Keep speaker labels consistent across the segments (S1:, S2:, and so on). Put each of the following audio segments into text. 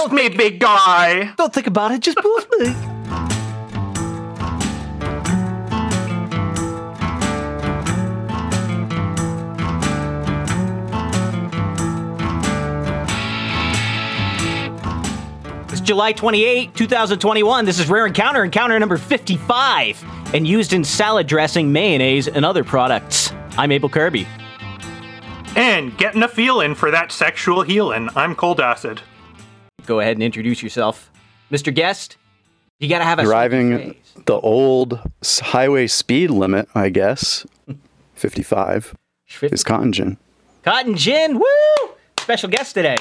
S1: Boost me, big guy.
S2: Don't think about it. Just boost me. It's July 28, 2021. This is Rare Encounter, encounter number 55, and used in salad dressing, mayonnaise, and other products. I'm Abel Kirby.
S1: And getting a feeling for that sexual healing. I'm Cold Acid.
S2: Go ahead and introduce yourself. Mr. Guest, you gotta have a
S3: driving
S2: face.
S3: the old highway speed limit, I guess. 55 is cotton gin.
S2: Cotton Gin, woo! Special guest today.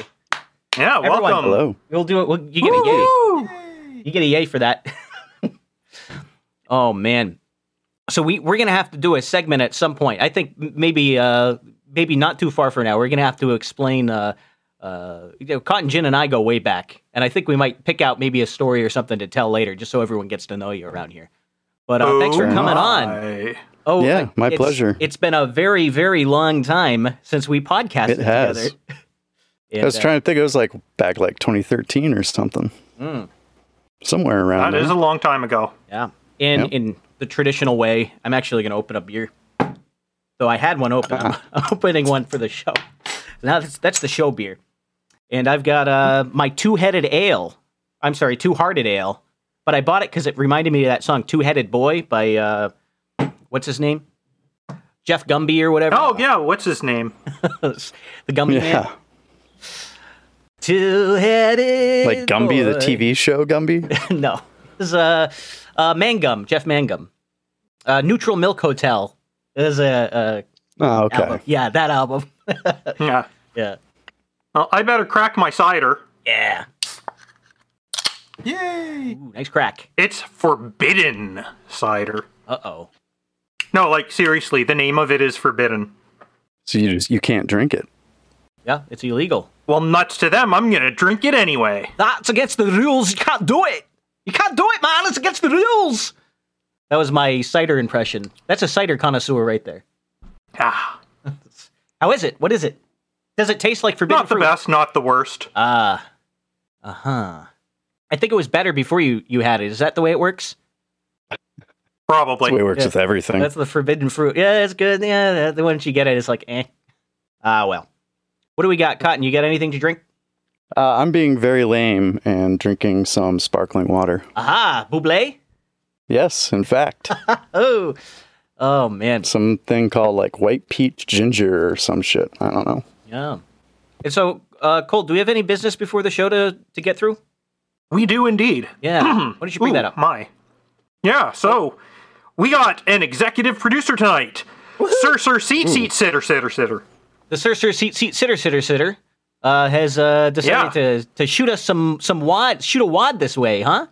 S1: Yeah,
S2: Everyone.
S1: welcome.
S3: Hello.
S2: We'll do it. We'll, you get a yay. You get a yay for that. oh man. So we we're gonna have to do a segment at some point. I think maybe uh maybe not too far from now. We're gonna have to explain. Uh, uh, you know, Cotton Gin and I go way back, and I think we might pick out maybe a story or something to tell later, just so everyone gets to know you around here. But uh, thanks for
S1: Oh
S2: coming on. Oh,
S3: Yeah, my
S2: it's-
S3: pleasure.
S2: It's been a very, very long time since we podcasted
S3: It has.
S2: together.
S3: I was
S2: uh,
S3: trying to think, it was like back like 2013 or something.
S2: Mm.
S3: Somewhere around
S1: That is
S3: there.
S1: a long time ago.
S2: Yeah. In
S3: Yep.
S2: in the traditional way, I'm actually going to open a beer. So I had one open. I'm opening one for the show. Now that's, that's the show beer. And I've got uh, my two-headed ale. I'm sorry, two-hearted ale. But I bought it because it reminded me of that song "Two-Headed Boy" by uh, what's his name, Jeff Gumby or whatever.
S1: Oh, yeah, what's his name?
S2: the Gumby
S3: yeah.
S2: man. Two-headed.
S3: Like Gumby, the. TV show Gumby.
S2: no, this is uh, uh, Mangum, Jeff Mangum. Uh, Neutral Milk Hotel is a,
S3: Oh, okay.
S2: album. Yeah, that album.
S1: Yeah.
S2: yeah,
S1: Well, I better crack my cider.
S2: yeah.
S1: Yay!
S2: Ooh, nice crack.
S1: It's forbidden cider.
S2: Uh oh.
S1: No, like seriously, the name of it is forbidden.
S3: So you just you can't drink it.
S2: Yeah, it's illegal.
S1: Well, nuts to them. I'm gonna drink it anyway.
S2: That's against the rules. You can't do it. You can't do it, man. It's against the rules. That was my cider impression. That's a cider connoisseur right there.
S1: Ah,
S2: How is it? What is it? Does it taste like forbidden
S1: not the
S2: fruit?
S1: best, not the worst.
S2: Ah. uh huh. I think it was better before you you had it. Is that the way it works?
S3: That's
S1: Probably.
S3: the way it works
S2: Yeah.
S3: with everything.
S2: That's the forbidden fruit. Yeah, it's good. Yeah, the once you get it, it's like eh. Ah, well. What do we got, Cotton? You got anything to drink?
S3: Uh, I'm being very lame and drinking some sparkling water.
S2: Aha, Bubly.
S3: Yes, in fact.
S2: Oh, oh man.
S3: Something called like white peach ginger or some shit. I don't know.
S2: Yeah. And so, uh, Cole, do we have any business before the show to to get through?
S1: We do indeed.
S2: Yeah. Why don't you bring
S1: Ooh,
S2: that up?
S1: My. Yeah, so we got an executive producer tonight. Sir, sir, seat, seat, sitter, sitter, sitter.
S2: The Sir Sir Seat Seat Sitter Sitter Sitter uh, has uh, decided to to shoot us some some wad shoot a wad this way, huh?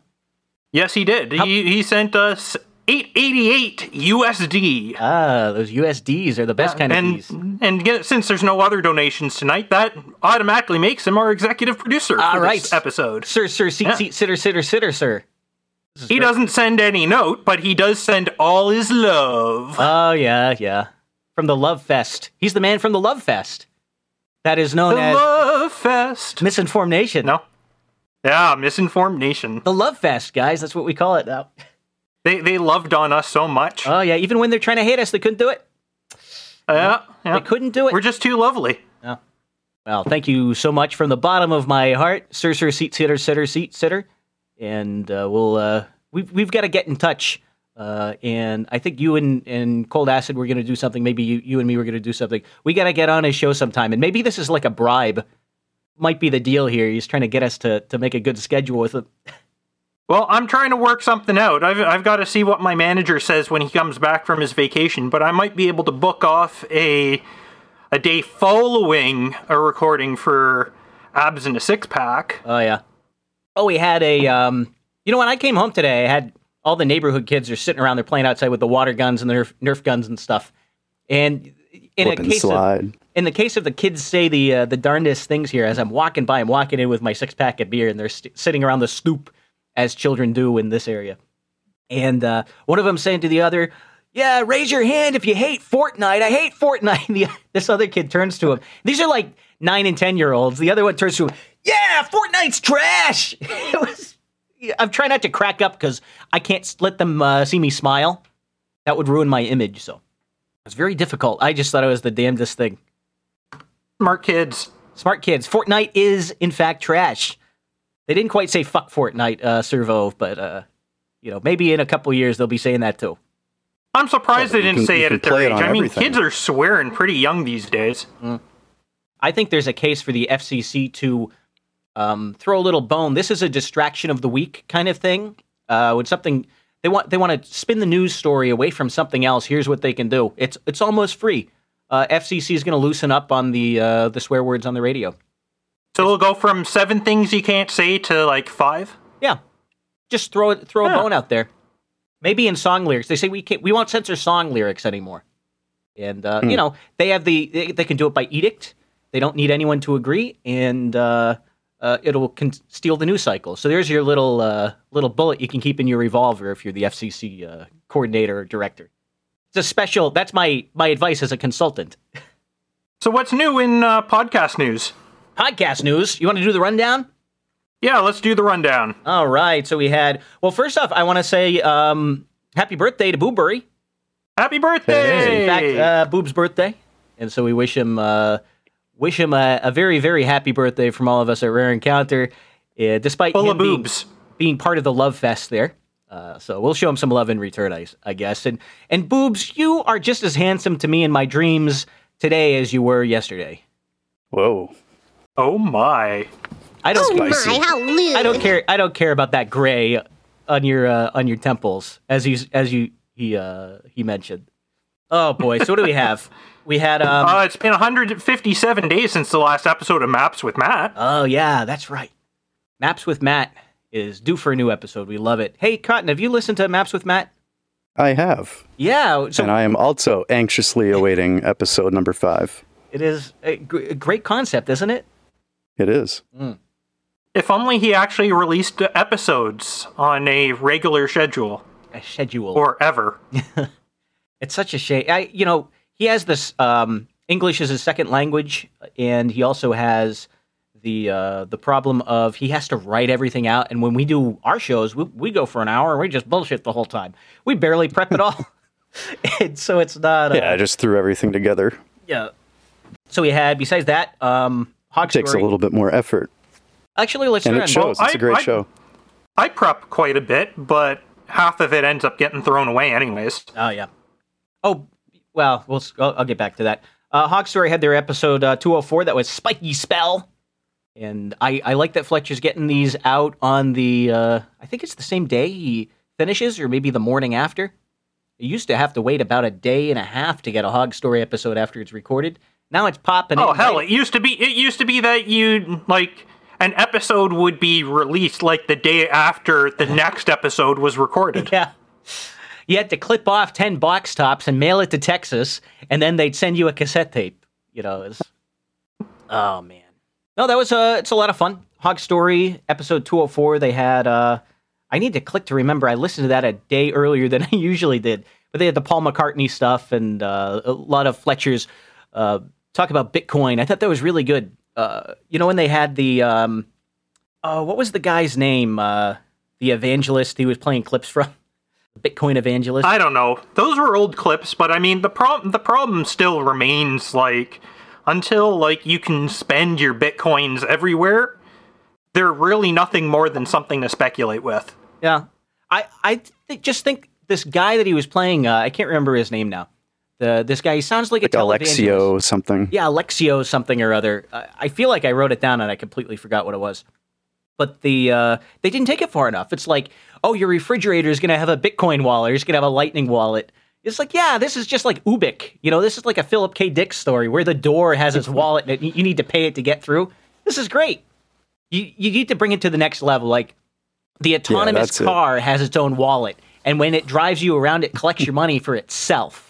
S1: Yes, he did. He, he sent us 888 USD.
S2: Ah, those USDs are the best kind of
S1: and and since there's no other donations tonight, that automatically makes him our executive producer
S2: All
S1: for
S2: right.
S1: this episode.
S2: Sir Sir Seat
S1: Yeah.
S2: Seat Sitter Sitter Sitter Sir.
S1: He
S2: great.
S1: doesn't send any note, but he does send all his love.
S2: Oh yeah, yeah. From the Love Fest. He's the man from the Love Fest. That is known as
S1: the
S2: as
S1: Love Fest.
S2: Misinformed Nation.
S1: No. Yeah, misinformed nation.
S2: The Love Fest, guys. That's what we call it now.
S1: They they loved on us so much.
S2: Oh yeah, even when they're trying to hate us, they couldn't do it.
S1: yeah, yeah.
S2: They couldn't do it.
S1: We're just too lovely. Yeah.
S2: Well, thank you so much from the bottom of my heart, Sir Sir Seat Sitter Sitter Seat Sitter, and uh, we'll uh, we've we've got to get in touch. Uh, and I think you and, and Cold Acid were going to do something. Maybe you, you and me were going to do something. We got to get on his show sometime, and maybe this is like a bribe. Might be the deal here. He's trying to get us to to make a good schedule with it.
S1: Well, I'm trying to work something out. I've I've got to see what my manager says when he comes back from his vacation, but I might be able to book off a a day following a recording for abs in a six pack.
S2: Oh yeah. Oh, we had a. Um, you know, when I came home today, I had all the neighborhood kids are sitting around. They're playing outside with the water guns and the Nerf, Nerf guns and stuff. And in
S3: Flip
S2: a
S3: and
S2: case of in the case of the kids say the uh, the darndest things here, as I'm walking by, I'm walking in with my six pack of beer, and they're st- sitting around the stoop as children do in this area. And uh, one of them saying to the other, "Yeah, raise your hand if you hate Fortnite. I hate Fortnite." And the, this other kid turns to him. These are like nine and ten year olds. The other one turns to him. yeah, Fortnite's trash. it was. I'm trying not to crack up because I can't let them uh, see me smile. That would ruin my image. So it's very difficult. I just thought it was the damnedest thing.
S1: Smart kids.
S2: Smart kids. Fortnite is in fact trash. They didn't quite say fuck Fortnite, uh, Servo, but uh, you know maybe in a couple years they'll be saying that too.
S1: I'm surprised they didn't can, say it at their age. I mean, everything. kids are swearing pretty young these days. Mm.
S2: I think there's a case for the FCC to um, throw a little bone. This is a distraction of the week kind of thing. Uh, when something they want, they want to spin the news story away from something else. Here's what they can do. It's it's almost free. Uh, FCC is going to loosen up on the uh, the swear words on the radio.
S1: So it'll go from seven things you can't say to like five.
S2: Yeah, just throw it, throw a bone out there. Maybe in song lyrics, they say we can't, we won't censor song lyrics anymore. And uh, hmm. you know they have the they, they, can do it by edict. They don't need anyone to agree, and uh, uh, it'll con- steal the news cycle. So there's your little uh, little bullet you can keep in your revolver if you're the FCC uh, coordinator or director. It's a special. That's my my advice as a consultant.
S1: So what's new in uh, podcast news?
S2: Podcast news. You want to do the rundown?
S1: Yeah, let's do the rundown.
S2: All right. So we had. Well, first off, I want to say um, happy birthday to Boobbury.
S1: Happy birthday!
S2: In fact, uh, Boob's birthday, and so we wish him uh, wish him a, a, very very happy birthday from all of us at Rare Encounter. Uh, despite
S1: Full
S2: him being, being, part of the love fest there. Uh, so we'll show him some love in return, I, I guess. And and boobs, you are just as handsome to me in my dreams today as you were yesterday.
S3: Whoa!
S1: Oh my!
S2: I don't. Oh my! How lewd! I don't care. I don't care about that gray on your uh, on your temples, as you as you he uh, he mentioned. Oh boy! So what do we have? We had. Um,
S1: uh, it's been 157 days since the last episode of Maps with Matt.
S2: Oh yeah, that's right. Maps with Matt is due for a new episode. We love it. Hey, Cotton, have you listened to Maps with Matt?
S3: I have.
S2: Yeah.
S3: So and I am also anxiously awaiting episode number five.
S2: It is a, g- a great concept, isn't it?
S3: It is.
S2: Mm.
S1: If only he actually released episodes on a regular schedule.
S2: A schedule.
S1: Or ever.
S2: it's such a shame. I, you know, he has this um, English as his second language, and he also has the uh, the problem of he has to write everything out. And when we do our shows, we, we go for an hour and we just bullshit the whole time. We barely prep at all, and so it's not.
S3: Uh, yeah, I just threw everything together.
S2: Yeah. So we had besides that, um, Hog
S3: takes a little bit more effort.
S2: Actually, let's
S3: and it shows. Well, it's I, a great
S1: I,
S3: show.
S1: I prep quite a bit, but half of it ends up getting thrown away anyways.
S2: Oh yeah. Oh well, we'll I'll, I'll get back to that. Uh, Hog Story had their episode uh, 204 that was Spiky Spell. And I, I like that Fletcher's getting these out on the, uh, I think it's the same day he finishes, or maybe the morning after. You used to have to wait about a day and a half to get a Hog Story episode after it's recorded. Now it's popping.
S1: Oh hell! Right. It used to be. It used to be that you like an episode would be released like the day after the next episode was recorded.
S2: Yeah. You had to clip off 10 box tops and mail it to Texas, and then they'd send you a cassette tape. You know, it's. Oh, man. No, that was a. it's a lot of fun. Hog Story episode 204. They had uh, I need to click to remember. I listened to that a day earlier than I usually did, but they had the Paul McCartney stuff and uh, a lot of Fletcher's uh, talk about Bitcoin. I thought that was really good. Uh, you know when they had the um, uh, what was the guy's name? Uh, the evangelist he was playing clips from. Bitcoin evangelist.
S1: I don't know. Those were old clips, but I mean the problem the problem still remains like until like you can spend your bitcoins everywhere, they're really nothing more than something to speculate with.
S2: Yeah, I I th- just think this guy that he was playing, uh, I can't remember his name now. The this guy, he sounds like, like a
S3: Alexio something.
S2: Yeah, Alexio something or other. I, I feel like I wrote it down and I completely forgot what it was. But the uh, they didn't take it far enough. It's like, oh, your refrigerator is going to have a Bitcoin wallet. It's going to have a Lightning wallet. It's like, yeah, this is just like Ubik. You know, this is like a Philip K. Dick story where the door has its wallet and you need to pay it to get through. This is great. You you need to bring it to the next level. Like the autonomous yeah, car it. has its own wallet, and when it drives you around, it collects your money for itself.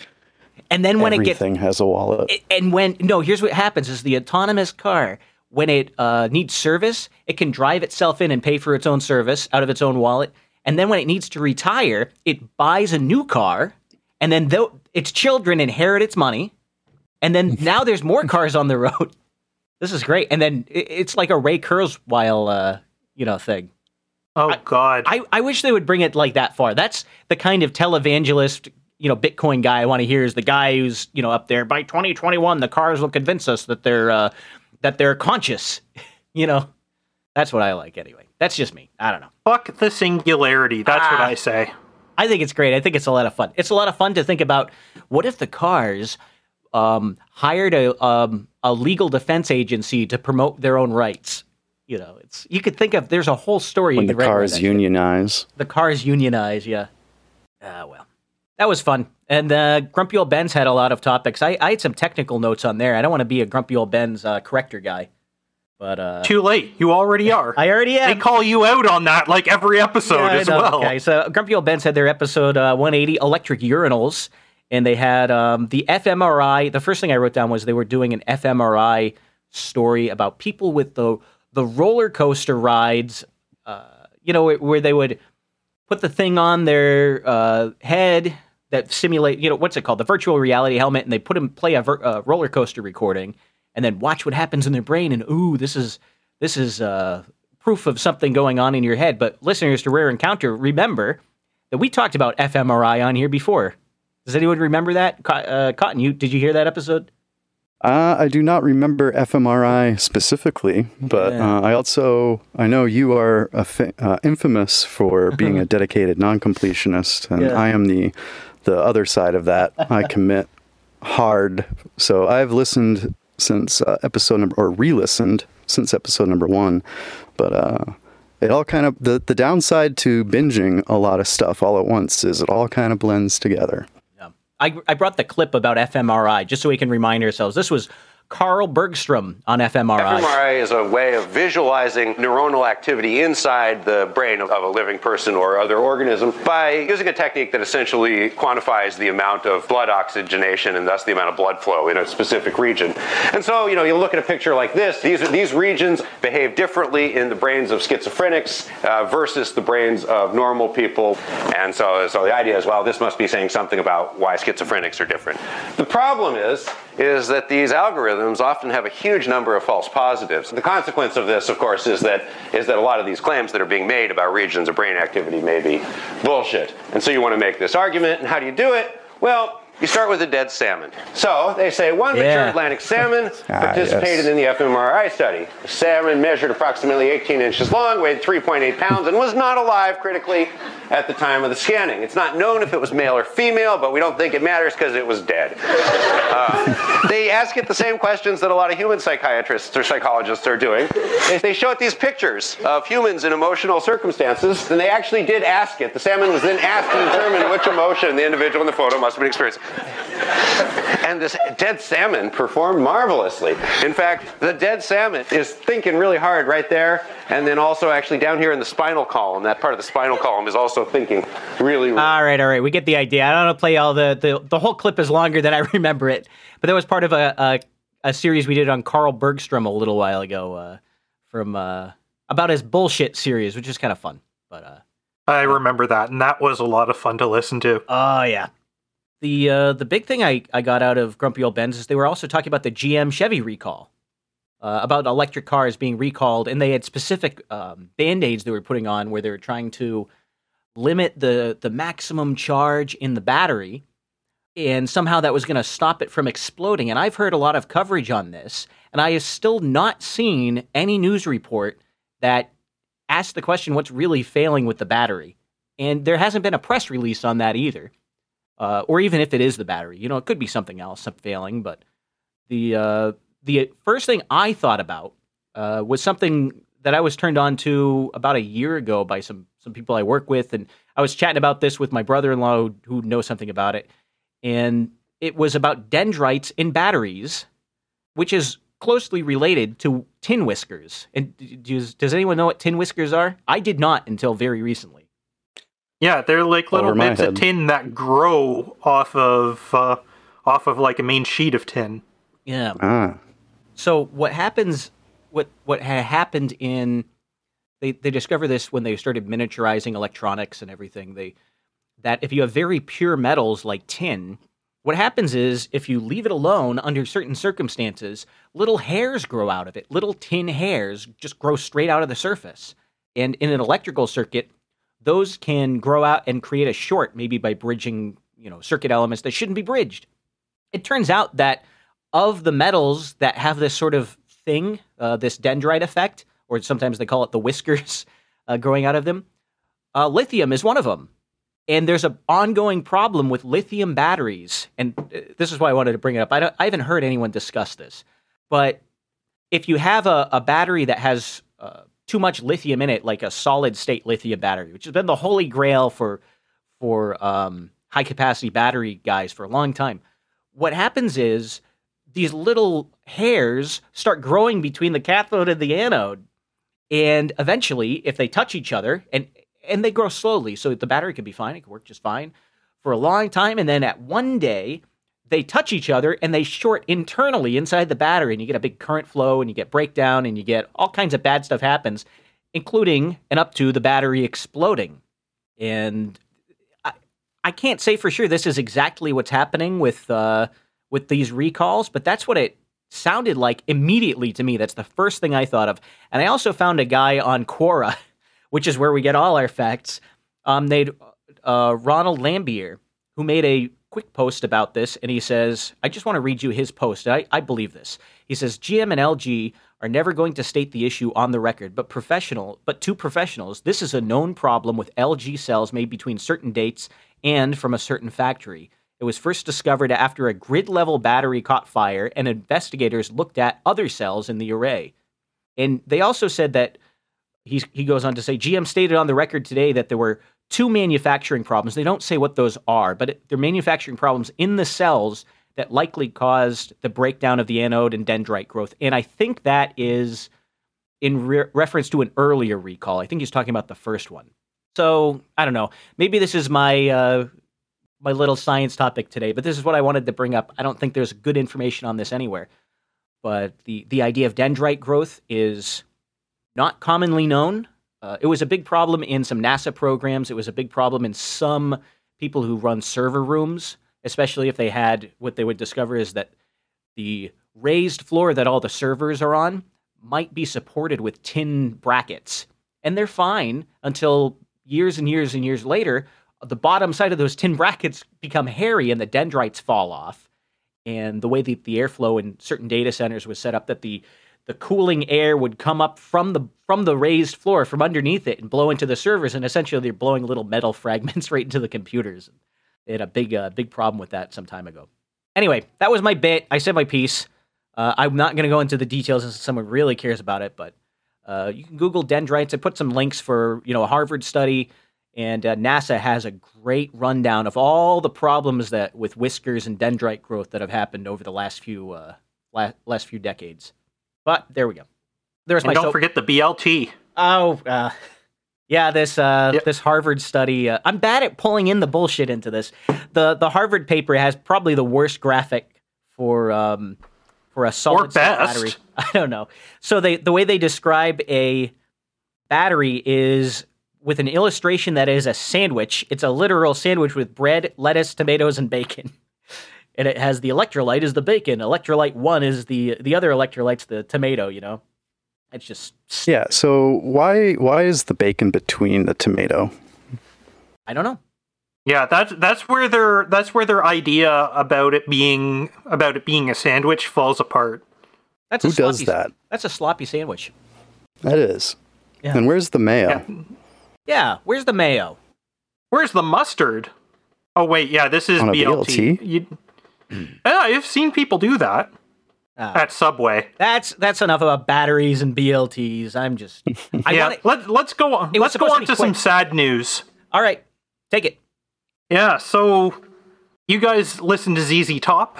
S2: And then when
S3: Everything
S2: it gets
S3: everything has a wallet.
S2: And when no, here's what happens: is the autonomous car when it uh, needs service, it can drive itself in and pay for its own service out of its own wallet. And then when it needs to retire, it buys a new car and then th- its children inherit its money, and then now there's more cars on the road. This is great. And then it's like a Ray Kurzweil, uh, you know, thing.
S1: Oh God!
S2: I, I wish they would bring it like that far. That's the kind of televangelist, you know, Bitcoin guy I want to hear. Is the guy who's you know up there by 2021, the cars will convince us that they're uh, that they're conscious. you know, that's what I like anyway. That's just me. I don't know.
S1: Fuck the singularity. That's ah, what I say.
S2: I think it's great. I think it's a lot of fun. It's a lot of fun to think about. What if the cars um, hired a um, a legal defense agency to promote their own rights? you know, it's you could think of. There's a whole story.
S3: When the cars unionize.
S2: The cars unionize. Yeah. Ah, well, that was fun. And uh, Grumpy Old Ben's had a lot of topics. I, I had some technical notes on there. I don't want to be a Grumpy Old Ben's uh, corrector guy, but uh,
S1: too late. You already are.
S2: I already am.
S1: They call you out on that like every episode yeah, as well.
S2: Okay, so Grumpy Old Ben's had their episode uh, 180 electric urinals, and they had um, the fMRI. The first thing I wrote down was they were doing an fMRI story about people with the the roller coaster rides, uh, you know, where they would put the thing on their uh, head that simulate, you know, what's it called, the virtual reality helmet, and they put them play a ver- uh, roller coaster recording, and then watch what happens in their brain, and ooh, this is this is uh, proof of something going on in your head. But listeners to Rare Encounter, remember that we talked about fMRI on here before. Does anyone remember that? Uh, Cotton, you did you hear that episode?
S3: Uh, I do not remember fMRI specifically, but yeah. uh, I also I know you are fa- uh, infamous for being a dedicated non-completionist, and yeah. I am the the other side of that. I commit hard, so I've listened since uh, episode number or re-listened since episode number one, but uh, it all kind of the the downside to binging a lot of stuff all at once is it all kind of blends together. Yeah.
S2: I, I brought the clip about fMRI just so we can remind ourselves. This was Carl Bergstrom on fMRI.
S4: fMRI is a way of visualizing neuronal activity inside the brain of, a living person or other organism by using a technique that essentially quantifies the amount of blood oxygenation and thus the amount of blood flow in a specific region. And so, you know, you look at a picture like this, these, these regions behave differently in the brains of schizophrenics uh, versus the brains of normal people. And so, so the idea is, well, this must be saying something about why schizophrenics are different. The problem is, is that these algorithms often have a huge number of false positives. The consequence of this, of course, is that is that a lot of these claims that are being made about regions of brain activity may be bullshit. And so you want to make this argument, and how do you do it? Well, you start with a dead salmon. So they say one yeah. mature Atlantic salmon ah, participated yes. in the fMRI study. The salmon measured approximately 18 inches long, weighed 3.8 pounds, and was not alive critically at the time of the scanning. It's not known if it was male or female, but we don't think it matters because it was dead. Uh, they ask it the same questions that a lot of human psychiatrists or psychologists are doing. They show it these pictures of humans in emotional circumstances, and they actually did ask it. The salmon was then asked to determine which emotion the individual in the photo must have been experiencing and this dead salmon performed marvelously. In fact, the dead salmon is thinking really hard right there, and then also actually down here in the spinal column. That part of the spinal column is also thinking really. really
S2: all right, all right, we get the idea. I don't want to play all the, the the whole clip is longer than I remember it, but that was part of a a, a series we did on Carl Bergstrom a little while ago, uh, from uh, about his bullshit series, which is kind of fun. But uh,
S1: I remember that, and that was a lot of fun to listen to.
S2: Oh yeah, the uh, the big thing I, I got out of Grumpy Old Ben's is they were also talking about the GM Chevy recall, uh, about electric cars being recalled, and they had specific um, band aids they were putting on where they were trying to limit the the maximum charge in the battery, and somehow that was going to stop it from exploding. And I've heard a lot of coverage on this, and I have still not seen any news report that asked the question what's really failing with the battery, and there hasn't been a press release on that either uh, or even if it is the battery, you know, it could be something else, failing. But the uh, the first thing I thought about uh, was something that I was turned on to about a year ago by some some people I work with, and I was chatting about this with my brother-in-law who, who knows something about it, and it was about dendrites in batteries, which is closely related to tin whiskers. And does, does anyone know what tin whiskers are? I did not until very recently.
S1: Yeah, they're like little bits of tin that grow off of uh, off of like a main sheet of tin.
S2: Yeah. Ah. So what happens? What what had happened in? They they discovered this when they started miniaturizing electronics and everything. They that if you have very pure metals like tin, what happens is if you leave it alone under certain circumstances, little hairs grow out of it. Little tin hairs just grow straight out of the surface. And in an electrical circuit, those can grow out and create a short, maybe by bridging, you know, circuit elements that shouldn't be bridged. It turns out that of the metals that have this sort of thing, uh, this dendrite effect, or sometimes they call it the whiskers uh, growing out of them, uh, lithium is one of them. And there's an ongoing problem with lithium batteries. And uh, this is why I wanted to bring it up. I, I haven't heard anyone discuss this. But if you have a, a battery that has uh, too much lithium in it, like a solid state lithium battery, which has been the holy grail for, for um, high capacity battery guys for a long time, what happens is these little hairs start growing between the cathode and the anode. And eventually, if they touch each other, and and they grow slowly. So the battery could be fine; it could work just fine for a long time, and then at one day they touch each other and they short internally inside the battery, and you get a big current flow, and you get breakdown, and you get all kinds of bad stuff happens, including and up to the battery exploding. And I, I can't say for sure this is exactly what's happening with uh, with these recalls, but that's what it sounded like immediately to me. That's the first thing I thought of. And I also found a guy on Quora which is where we get all our facts. Um, they'd uh, Ronald Lambier, who made a quick post about this, and he says, I just want to read you his post. I, I believe this. He says, GM and LG are never going to state the issue on the record, but professional, but to professionals, this is a known problem with LG cells made between certain dates and from a certain factory. It was first discovered after a grid level battery caught fire, and investigators looked at other cells in the array. And they also said that he, he goes on to say GM stated on the record today that there were two manufacturing problems. They don't say what those are, but it, they're manufacturing problems in the cells that likely caused the breakdown of the anode and dendrite growth. And I think that is in re- reference to an earlier recall. I think he's talking about the first one. So I don't know. Maybe this is my uh, my little science topic today, but this is what I wanted to bring up. I don't think there's good information on this anywhere. But the the idea of dendrite growth is not commonly known. Uh, it was a big problem in some NASA programs. It was a big problem in some people who run server rooms, especially if they had what they would discover is that the raised floor that all the servers are on might be supported with tin brackets. And they're fine until years and years and years later, the bottom side of those tin brackets become hairy and the dendrites fall off. And the way that the airflow in certain data centers was set up, that the the cooling air would come up from the from the raised floor from underneath it and blow into the servers and essentially they're blowing little metal fragments right into the computers. They had a big uh, big problem with that some time ago. Anyway that was my bit. I said my piece. Uh, i'm not going to go into the details unless someone really cares about it but uh, you can google dendrites. I put some links for you know a harvard study and uh, nasa has a great rundown of all the problems that with whiskers and dendrite growth that have happened over the last few uh, last, last few decades but there we go.
S1: There's and my. Don't soap. forget the BLT.
S2: Oh, uh, yeah. This uh, yep. this Harvard study. Uh, I'm bad at pulling in the bullshit into this. the The Harvard paper has probably the worst graphic for um, for a solid battery. I don't know. So they the way they describe a battery is with an illustration that is a sandwich. It's a literal sandwich with bread, lettuce, tomatoes, and bacon and it has the electrolyte is the bacon. Electrolyte one is the the other electrolyte's the tomato. You know, it's just
S3: yeah. So why why is the bacon between the tomato?
S2: I don't know.
S1: Yeah, that's that's where their that's where their idea about it being about it being a sandwich falls apart.
S2: That's
S3: who sloppy, does that?
S2: That's a sloppy sandwich.
S3: That is. Yeah. And where's the mayo?
S2: Yeah. yeah, where's the mayo?
S1: Where's the mustard? Oh wait, yeah, this is BLT. BLT? You, yeah, I've seen people do that uh, at Subway.
S2: That's that's enough about batteries and BLTs. I'm just
S1: I yeah. Wanna, let let's go on. Let's go on to, to some sad news.
S2: All right, take it.
S1: Yeah. So, you guys listen to ZZ Top?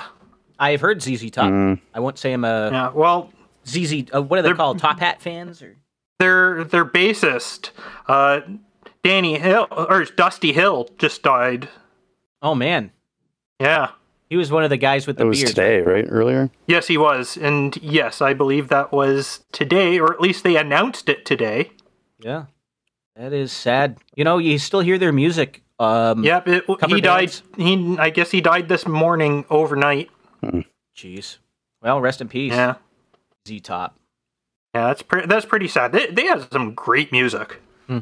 S2: I've heard ZZ Top. Mm. I won't say I'm a
S1: yeah. Well,
S2: ZZ. Uh, what are they called? Top Hat fans or?
S1: Their their bassist, uh, Danny Hill or Dusty Hill, just died.
S2: Oh man.
S1: Yeah.
S2: He was one of the guys with the
S3: it was
S2: beard.
S3: today, right? Earlier.
S1: Yes, he was, and yes, I believe that was today, or at least they announced it today.
S2: Yeah, that is sad. You know, you still hear their music Um,
S1: yep, it, he died. He, I guess he died this morning overnight.
S2: Jeez. Well, rest in peace.
S1: Yeah.
S2: Z Top.
S1: Yeah, that's pretty. That's pretty sad. They, they have some great music.
S2: Hmm.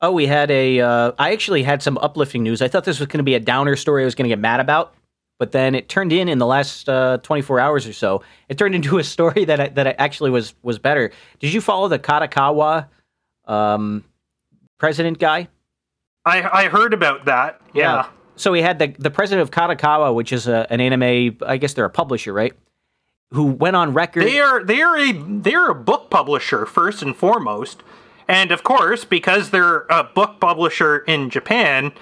S2: Oh, we had a. Uh, I actually had some uplifting news. I thought this was going to be a downer story. I was going to get mad about, but then it turned in in the last uh, 24 hours or so. It turned into a story that I, that actually was was better. Did you follow the Kadokawa um, president guy?
S1: I I heard about that. Yeah. yeah.
S2: So we had the the president of Kadokawa, which is a, an anime. I guess they're a publisher, right? Who went on record?
S1: They are they are a they're a book publisher first and foremost, and of course because they're a book publisher in Japan,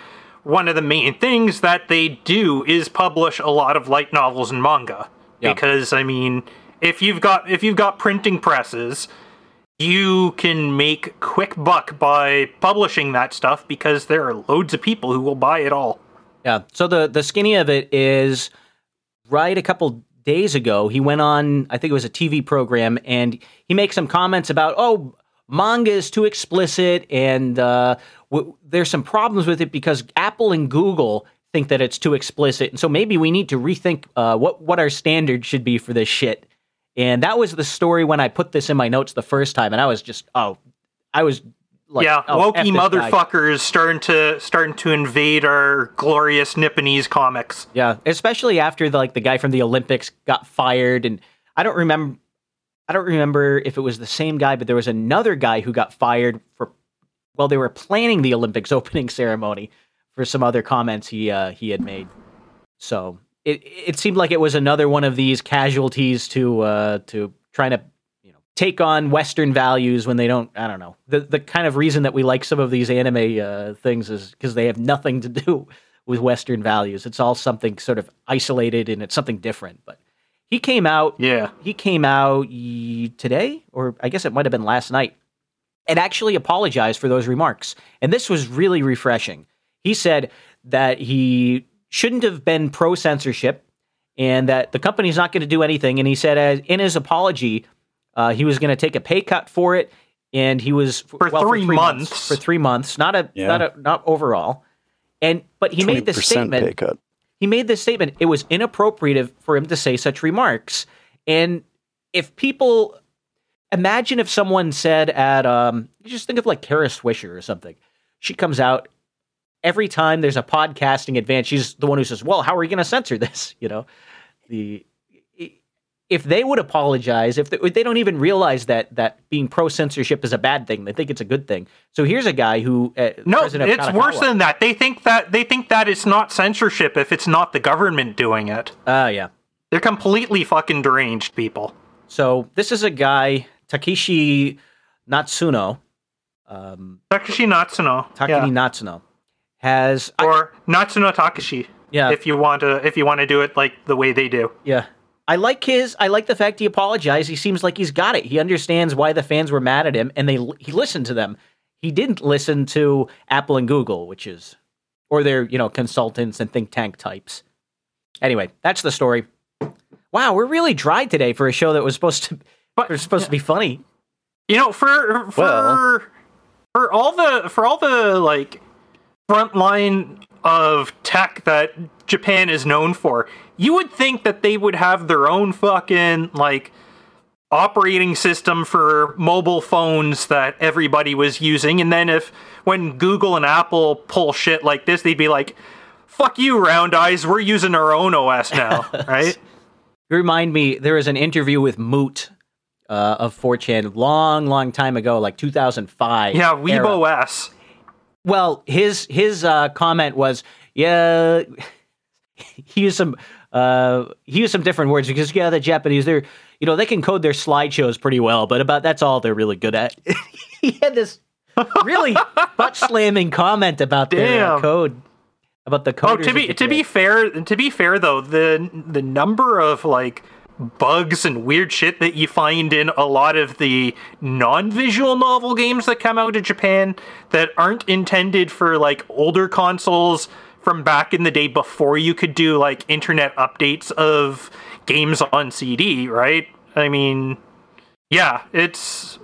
S1: one of the main things that they do is publish a lot of light novels and manga. Yep. Because I mean, if you've got if you've got printing presses you can make quick buck by publishing that stuff because there are loads of people who will buy it all.
S2: Yeah. So the the skinny of it is right a couple days ago he went on I think it was a TV program and he makes some comments about oh manga is too explicit and uh, w- there's some problems with it because Apple and Google think that it's too explicit and so maybe we need to rethink uh, what what our standards should be for this shit. And that was the story when I put this in my notes the first time, and I was just, oh, I was like,
S1: yeah,
S2: oh,
S1: wokey motherfuckers guy. starting to starting to invade our glorious Nipponese comics.
S2: Yeah, especially after the, like the guy from the Olympics got fired, and I don't remember, I don't remember if it was the same guy, but there was another guy who got fired for, well, they were planning the Olympics opening ceremony for some other comments he uh, he had made. So it it seemed like it was another one of these casualties to uh, to trying to you know take on Western values when they don't. I don't know the the kind of reason that we like some of these anime uh, things is because they have nothing to do with Western values. It's all something sort of isolated and it's something different. But he came out.
S1: Yeah,
S2: he came out today, or I guess it might have been last night, and actually apologized for those remarks. And this was really refreshing. He said that he shouldn't have been pro censorship and that the company's not going to do anything. And he said, uh, in his apology, uh, he was going to take a pay cut for it, and he was
S1: for, well, three, for three months.
S2: months. for three months, not a yeah. not a not overall. And but he made this statement. He made this statement. It was inappropriate for him to say such remarks. And if people imagine if someone said at um, just think of like Kara Swisher or something, she comes out every time there's a podcasting advance, she's the one who says, "Well, how are you going to censor this?" You know, the if they would apologize, if they, they, don't even realize that that being pro censorship is a bad thing, they think it's a good thing. So here's a guy who uh,
S1: no, it's worse than that. They think that they think that it's not censorship if it's not the government doing it.
S2: Oh uh, yeah,
S1: they're completely fucking deranged people.
S2: So this is a guy Takeshi Natsuno.
S1: Um, Takeshi Natsuno.
S2: Takeshi yeah. Natsuno has
S1: or I, Natsuno Takashi.
S2: Yeah.
S1: If you want to if you want to do it like the way they do.
S2: Yeah. I like his I like the fact he apologized. He seems like he's got it. He understands why the fans were mad at him and they he listened to them. He didn't listen to Apple and Google, which is or their, you know, consultants and think tank types. Anyway, that's the story. Wow, we're really dry today for a show that was supposed to but, was supposed yeah. to be funny.
S1: You know, for for well, for all the for all the like front line of tech that Japan is known for, you would think that they would have their own fucking like operating system for mobile phones that everybody was using and then if when Google and Apple pull shit like this they'd be like fuck you round eyes we're using our own OS now right?
S2: Remind me there was an interview with Moot uh, of 4chan long long time ago like 2005
S1: yeah WeebOS
S2: well, his his uh, comment was, yeah, he used some uh, he used some different words because yeah, the Japanese they're you know they can code their slideshows pretty well, but about that's all they're really good at. he had this really butt slamming comment about their uh, code about the code.
S1: Oh, to be to be fair, to be fair though, the the number of like bugs and weird shit that you find in a lot of the non-visual novel games that come out of Japan that aren't intended for like older consoles from back in the day before you could do like internet updates of games on CD, right? I mean, yeah, it's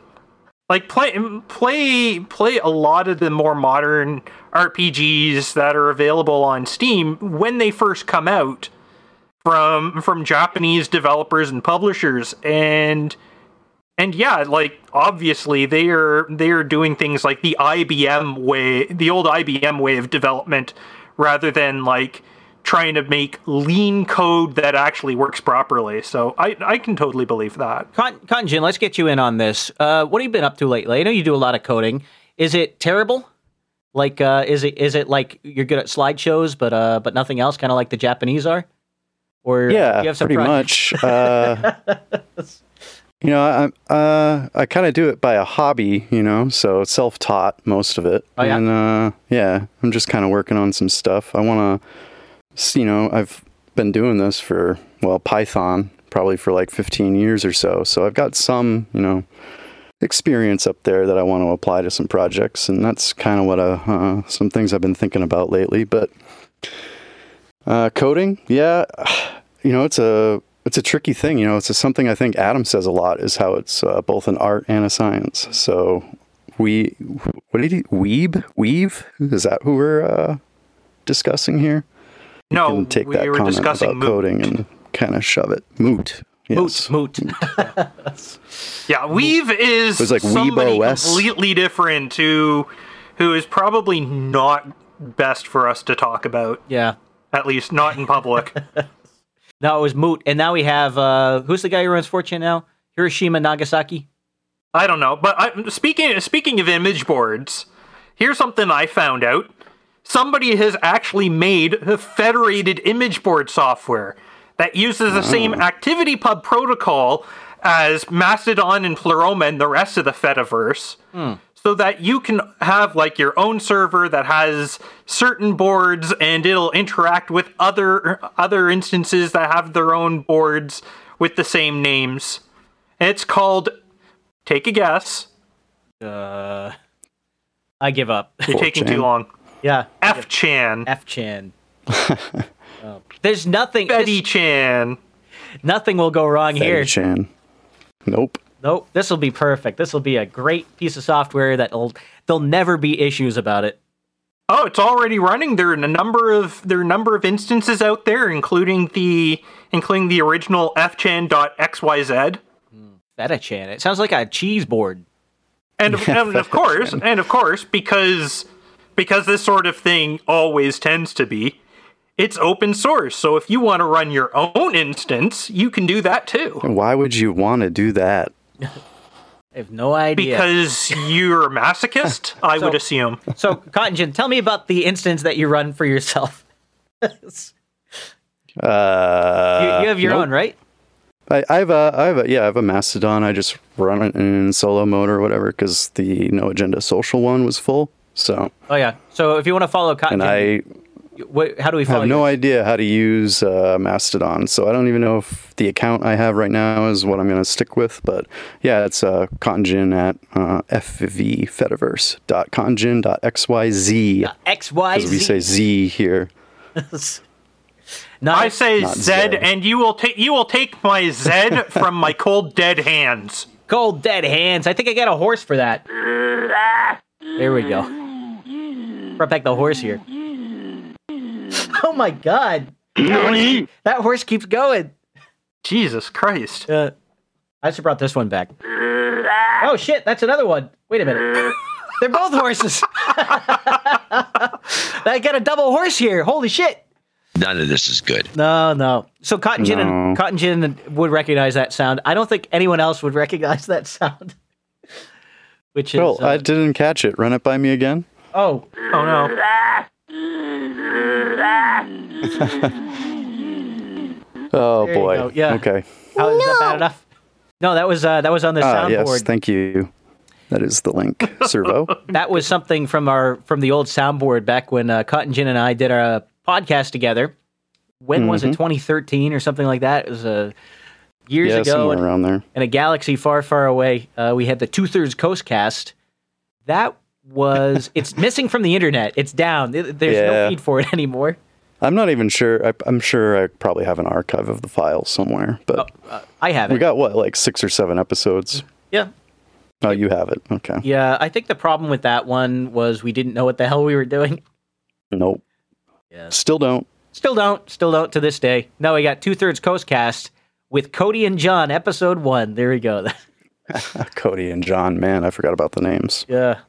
S1: like play play play a lot of the more modern RPGs that are available on Steam when they first come out from from Japanese developers and publishers and and yeah, like obviously they are they are doing things like the IBM way, the old IBM way of development rather than like trying to make lean code that actually works properly. So I, I can totally believe that.
S2: Con- Cotton Gin, let's get you in on this. Uh, what have you been up to lately? I know you do a lot of coding. Is it terrible? Like, uh, is it is it like you're good at slideshows, but uh, but nothing else, kind of like the Japanese are?
S3: Or yeah, you have some pretty much. You know, I uh, I kind of do it by a hobby, you know, so self taught most of it,
S2: oh, yeah?
S3: and uh, yeah, I'm just kind of working on some stuff. I want to you know, I've been doing this for, well, Python probably for like 15 years or so. So I've got some, you know, experience up there that I want to apply to some projects. And that's kind of what, uh, uh, some things I've been thinking about lately. But uh, coding, yeah, you know, it's a, it's a tricky thing. You know, it's a, something I think Adam says a lot is how it's uh, both an art and a science. So we, what did he, Weeb? Weave? Is that who we're uh, discussing here?
S1: no,
S3: can take
S1: we
S3: that
S1: were
S3: comment
S1: discussing
S3: about
S1: moot.
S3: coding and kind of shove it. Moot. Yes.
S2: Moot, moot.
S1: Yeah, Weave is
S3: was like
S1: somebody
S3: WeebOS.
S1: completely different who who is probably not best for us to talk about.
S2: yeah.
S1: At least not in public.
S2: No, it was moot, and now we have uh, who's the guy who runs 4chan now? Hiroshima Nagasaki.
S1: I don't know, but I, speaking speaking of image boards, here's something I found out. Somebody has actually made a federated image board software that uses the same ActivityPub protocol as Mastodon and Pleroma and the rest of the Fediverse. So that you can have like your own server that has certain boards and it'll interact with other other instances that have their own boards with the same names. It's called take a guess.
S2: Uh, I give up.
S1: You're taking too long.
S2: yeah.
S1: F Chan.
S2: F Chan. Oh. There's nothing.
S1: Betty
S2: this-
S1: Chan.
S2: nothing will go wrong here.
S3: Betty Chan. Nope.
S2: Nope. This will be perfect. This will be a great piece of software that'll there'll never be issues about it.
S1: Oh, it's already running. There are a number of there are a number of instances out there, including the including the original fchan.xyz.
S2: Feta Chan. It sounds like a cheese board.
S1: And, and of course, and of course, because because this sort of thing always tends to be, it's open source. So if you want to run your own instance, you can do that too.
S3: Why would you want to do that?
S2: I have no idea.
S1: Because you're a masochist, I would assume.
S2: so, Cotton Gin, tell me about the instance that you run for yourself. you,
S3: Uh,
S2: you have your
S3: nope.
S2: own, right?
S3: I, I have a, I have a, yeah, I have a Mastodon. I just run it in solo mode or whatever because the No Agenda Social one was full. So,
S2: Oh yeah. So if you want to follow Cotton
S3: and
S2: Gin,
S3: I
S2: what, how do we follow?
S3: have no idea how to use uh, Mastodon, so I don't even know if the account I have right now is what I'm going to stick with. But yeah, it's uh, Conjin at uh, fvfediverse.conjin.xyz.
S2: X Y
S3: Because we say Z here.
S2: Not
S1: I say
S3: Not
S1: Zed,
S3: Zed.
S1: and you will take you will take my Zed from my cold dead hands.
S2: cold dead hands. I think I got a horse for that. There we go. Brought back the horse here. Oh my god. That horse keeps going.
S1: Jesus Christ.
S2: Uh, I just brought this one back. Oh shit, that's another one. Wait a minute. They're both horses. I got a double horse here. Holy shit.
S5: None of this is good.
S2: No, no. So Cotton Gin and Cotton Gin would recognize that sound. I don't think anyone else would recognize that sound. Which is
S3: Well,
S2: uh,
S3: I didn't catch it. Run it by me again.
S2: oh
S1: Oh no.
S3: Oh
S2: There you
S3: boy.
S2: go, yeah.
S3: Okay.
S2: how is that bad enough? No, that was uh, that was on the
S3: Ah,
S2: soundboard.
S3: yes. Thank you. That is the link. Servo.
S2: that was something from our from the old soundboard back when uh, Cotton Gin and I did our podcast together. When was
S3: Mm-hmm.
S2: it? 2013 or something like that. It was uh, years
S3: yeah,
S2: ago,
S3: somewhere
S2: and,
S3: around there.
S2: in a galaxy far, far away. Uh, we had the Two Thirds Coast cast. That was it's missing from the internet. It's down. There- There's no
S3: Yeah.
S2: feed for it anymore.
S3: I'm not even sure. I, I'm sure I probably have an archive of the file somewhere. But
S2: Uh, I have it.
S3: we got what, like six or seven episodes.
S2: yeah.
S3: Oh, you have it. Okay.
S2: Yeah, I think the problem with that one was we didn't know what the hell we were doing.
S3: Nope.
S2: Yeah.
S3: Still don't.
S2: Still don't. Still don't to this day. No, we got two thirds Coast Cast with Cody and John, episode one. There we go.
S3: Cody and John. Man, I forgot about the names.
S2: yeah.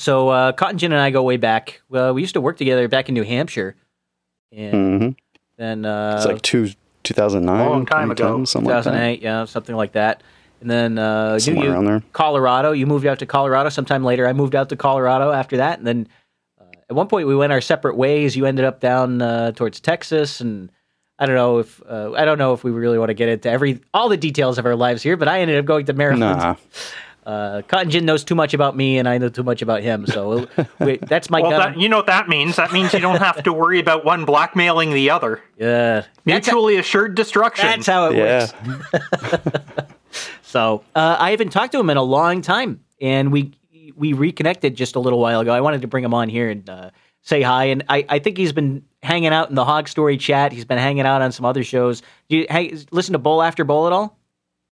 S2: So uh, Cotton Gin and I go way back. Well, we used to work together back in New Hampshire, and
S3: hmm
S2: then uh,
S3: It's like two, 2009,
S1: Long time ago.
S3: 2010, something like
S2: 2008, yeah, something like that. And then uh, you-
S3: Somewhere
S2: you,
S3: around there.
S2: Colorado. You moved out to Colorado sometime later. I moved out to Colorado after that, and then uh, at one point we went our separate ways. You ended up down uh, towards Texas, and I don't know if uh, I don't know if we really want to get into every all the details of our lives here. But I ended up going to Maryland.
S3: Nah.
S2: Uh, Cotton Gin knows too much about me, and I know too much about him. So we, that's my
S1: Well,
S2: gun.
S1: that, you know what that means? That means you don't have to worry about one blackmailing the other.
S2: yeah, that's how,
S1: Mutually assured destruction.
S2: that's how it
S3: Yeah.
S2: works. So uh, I haven't talked to him in a long time, and we we reconnected just a little while ago. I wanted to bring him on here and uh, say hi, and I, I think he's been hanging out in the Hog Story chat. He's been hanging out on some other shows. Do you hey, listen to Bowl After Bowl at all?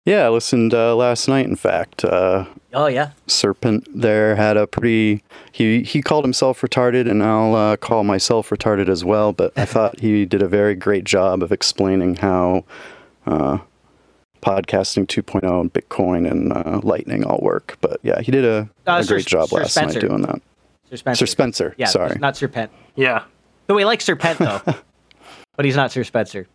S3: Yeah, I listened uh, last night. In fact, uh,
S2: Oh yeah,
S3: Serpent there had a pretty. He he called himself retarded, and I'll uh, call myself retarded as well. But I thought he did a very great job of explaining how uh, podcasting 2.0 and Bitcoin and uh, Lightning all work. But yeah, he did a,
S2: Uh,
S3: a
S2: Sir-
S3: great job
S2: Sir
S3: last
S2: Spencer.
S3: night doing that.
S2: Sir Spencer.
S3: Sir Spencer,
S2: Yeah,
S3: sorry.
S2: not Serpent.
S1: yeah.
S2: Though he likes Serpent though, but he's not Sir Spencer.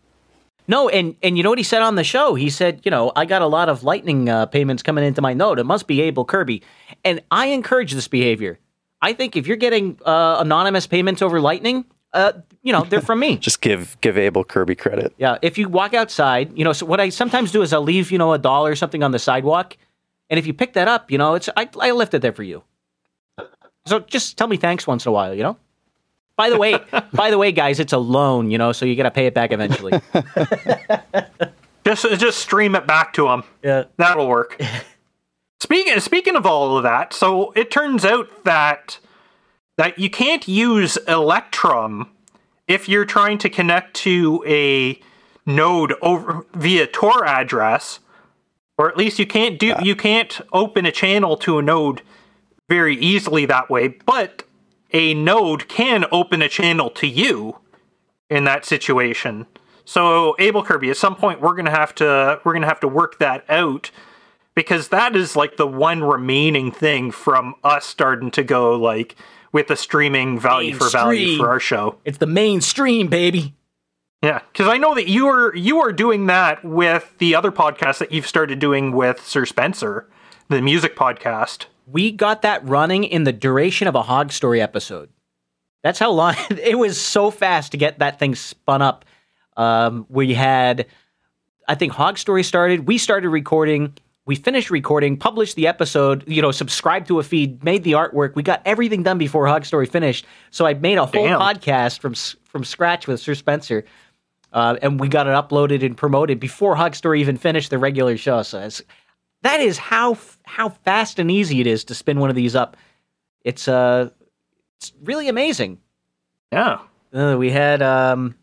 S2: No, and and you know what he said on the show? He said, you know, I got a lot of lightning uh, payments coming into my note. It must be Abel Kirby, and I encourage this behavior. I think if you're getting uh, anonymous payments over lightning, uh, you know, they're from me.
S3: Just give give Abel Kirby credit.
S2: Yeah, if you walk outside, you know, so what I sometimes do is I'll leave, you know, a dollar or something on the sidewalk, and if you pick that up, you know, it's I, I left it there for you. So just tell me thanks once in a while, you know. By the way, by the way, guys, it's a loan, you know, so you got to pay it back eventually.
S1: Just just stream it back to him.
S2: yeah.
S1: That'll work. speaking speaking of all of that, so it turns out that that you can't use Electrum if you're trying to connect to a node over via Tor address, or at least you can't do you can't open a channel to a node very easily that way. But a node can open a channel to you in that situation. So Abel Kirby, at some point we're gonna have to we're gonna have to work that out because that is like the one remaining thing from us starting to go like with the streaming value for value for our show.
S2: It's the mainstream, baby.
S1: Yeah, because I know that you are you are doing that with the other podcast that you've started doing with Sir Spencer, the music podcast.
S2: We got that running in the duration of a Hog Story episode. That's how long it was. So fast to get that thing spun up. Um, we had, I think, Hog Story started. We started recording. We finished recording, published the episode. You know, subscribed to a feed, made the artwork. We got everything done before Hog Story finished. So I made a whole
S1: Damn.
S2: podcast from from scratch with Sir Spencer. Uh, and we got it uploaded and promoted before Hog Story even finished the regular show. So it's, that is how how fast and easy it is to spin one of these up. It's uh, it's really amazing.
S1: Yeah.
S2: Uh, we had um,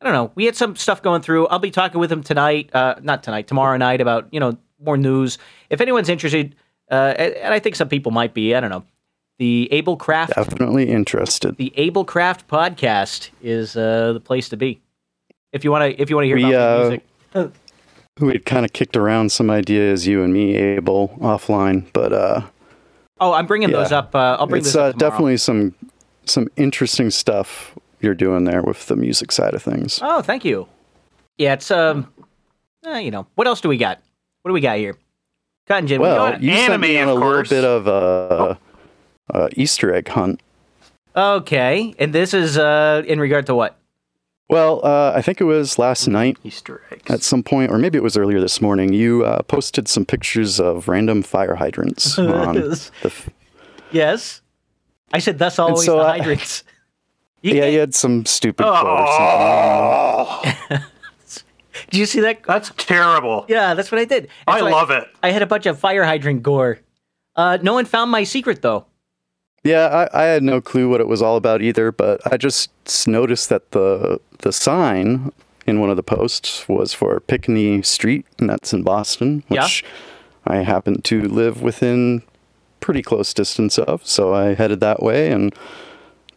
S2: I don't know, we had some stuff going through. I'll be talking with him tonight, uh, not tonight, tomorrow night about you know more news. If anyone's interested, uh, and and I think some people might be, I don't know. The AbleKraft,
S3: Definitely interested.
S2: the AbleKraft podcast is uh, the place to be. If you want to, if you want to hear
S3: We,
S2: about
S3: uh,
S2: the music.
S3: We had kind of kicked around some ideas, you and me, Abel, offline, but uh,
S2: Oh, I'm bringing those up. Uh, I'll bring
S3: it's
S2: this
S3: uh,
S2: up tomorrow.
S3: definitely some some interesting stuff you're doing there with the music side of things.
S2: Oh, thank you. Yeah, it's um, eh, you know, what else do we got? What do we got here? Cotton gin.
S3: Well,
S2: got-
S3: you sent me
S1: anime,
S3: on a
S1: of
S3: little bit of a, a Easter egg hunt.
S2: okay, and this is uh in regard to what?
S3: Well, uh, I think it was last night
S1: Easter eggs.
S3: at some point, or maybe it was earlier this morning. You uh, posted some pictures of random fire hydrants on the. f-
S2: Yes, I said that's always
S3: so,
S2: the
S3: uh,
S2: hydrants. You
S3: Yeah, you had some stupid quote or something.
S1: Oh,
S2: Did you see that?
S1: that's terrible.
S2: Yeah, that's what I did. And
S1: I
S2: so
S1: love it.
S2: I had a bunch of fire hydrant gore. Uh, no one found my secret though.
S3: Yeah, I, I had no clue what it was all about either, but I just noticed that the the sign in one of the posts was for Pinckney Street, and that's in Boston,
S2: Yeah.
S3: which I happened to live within pretty close distance of, so I headed that way and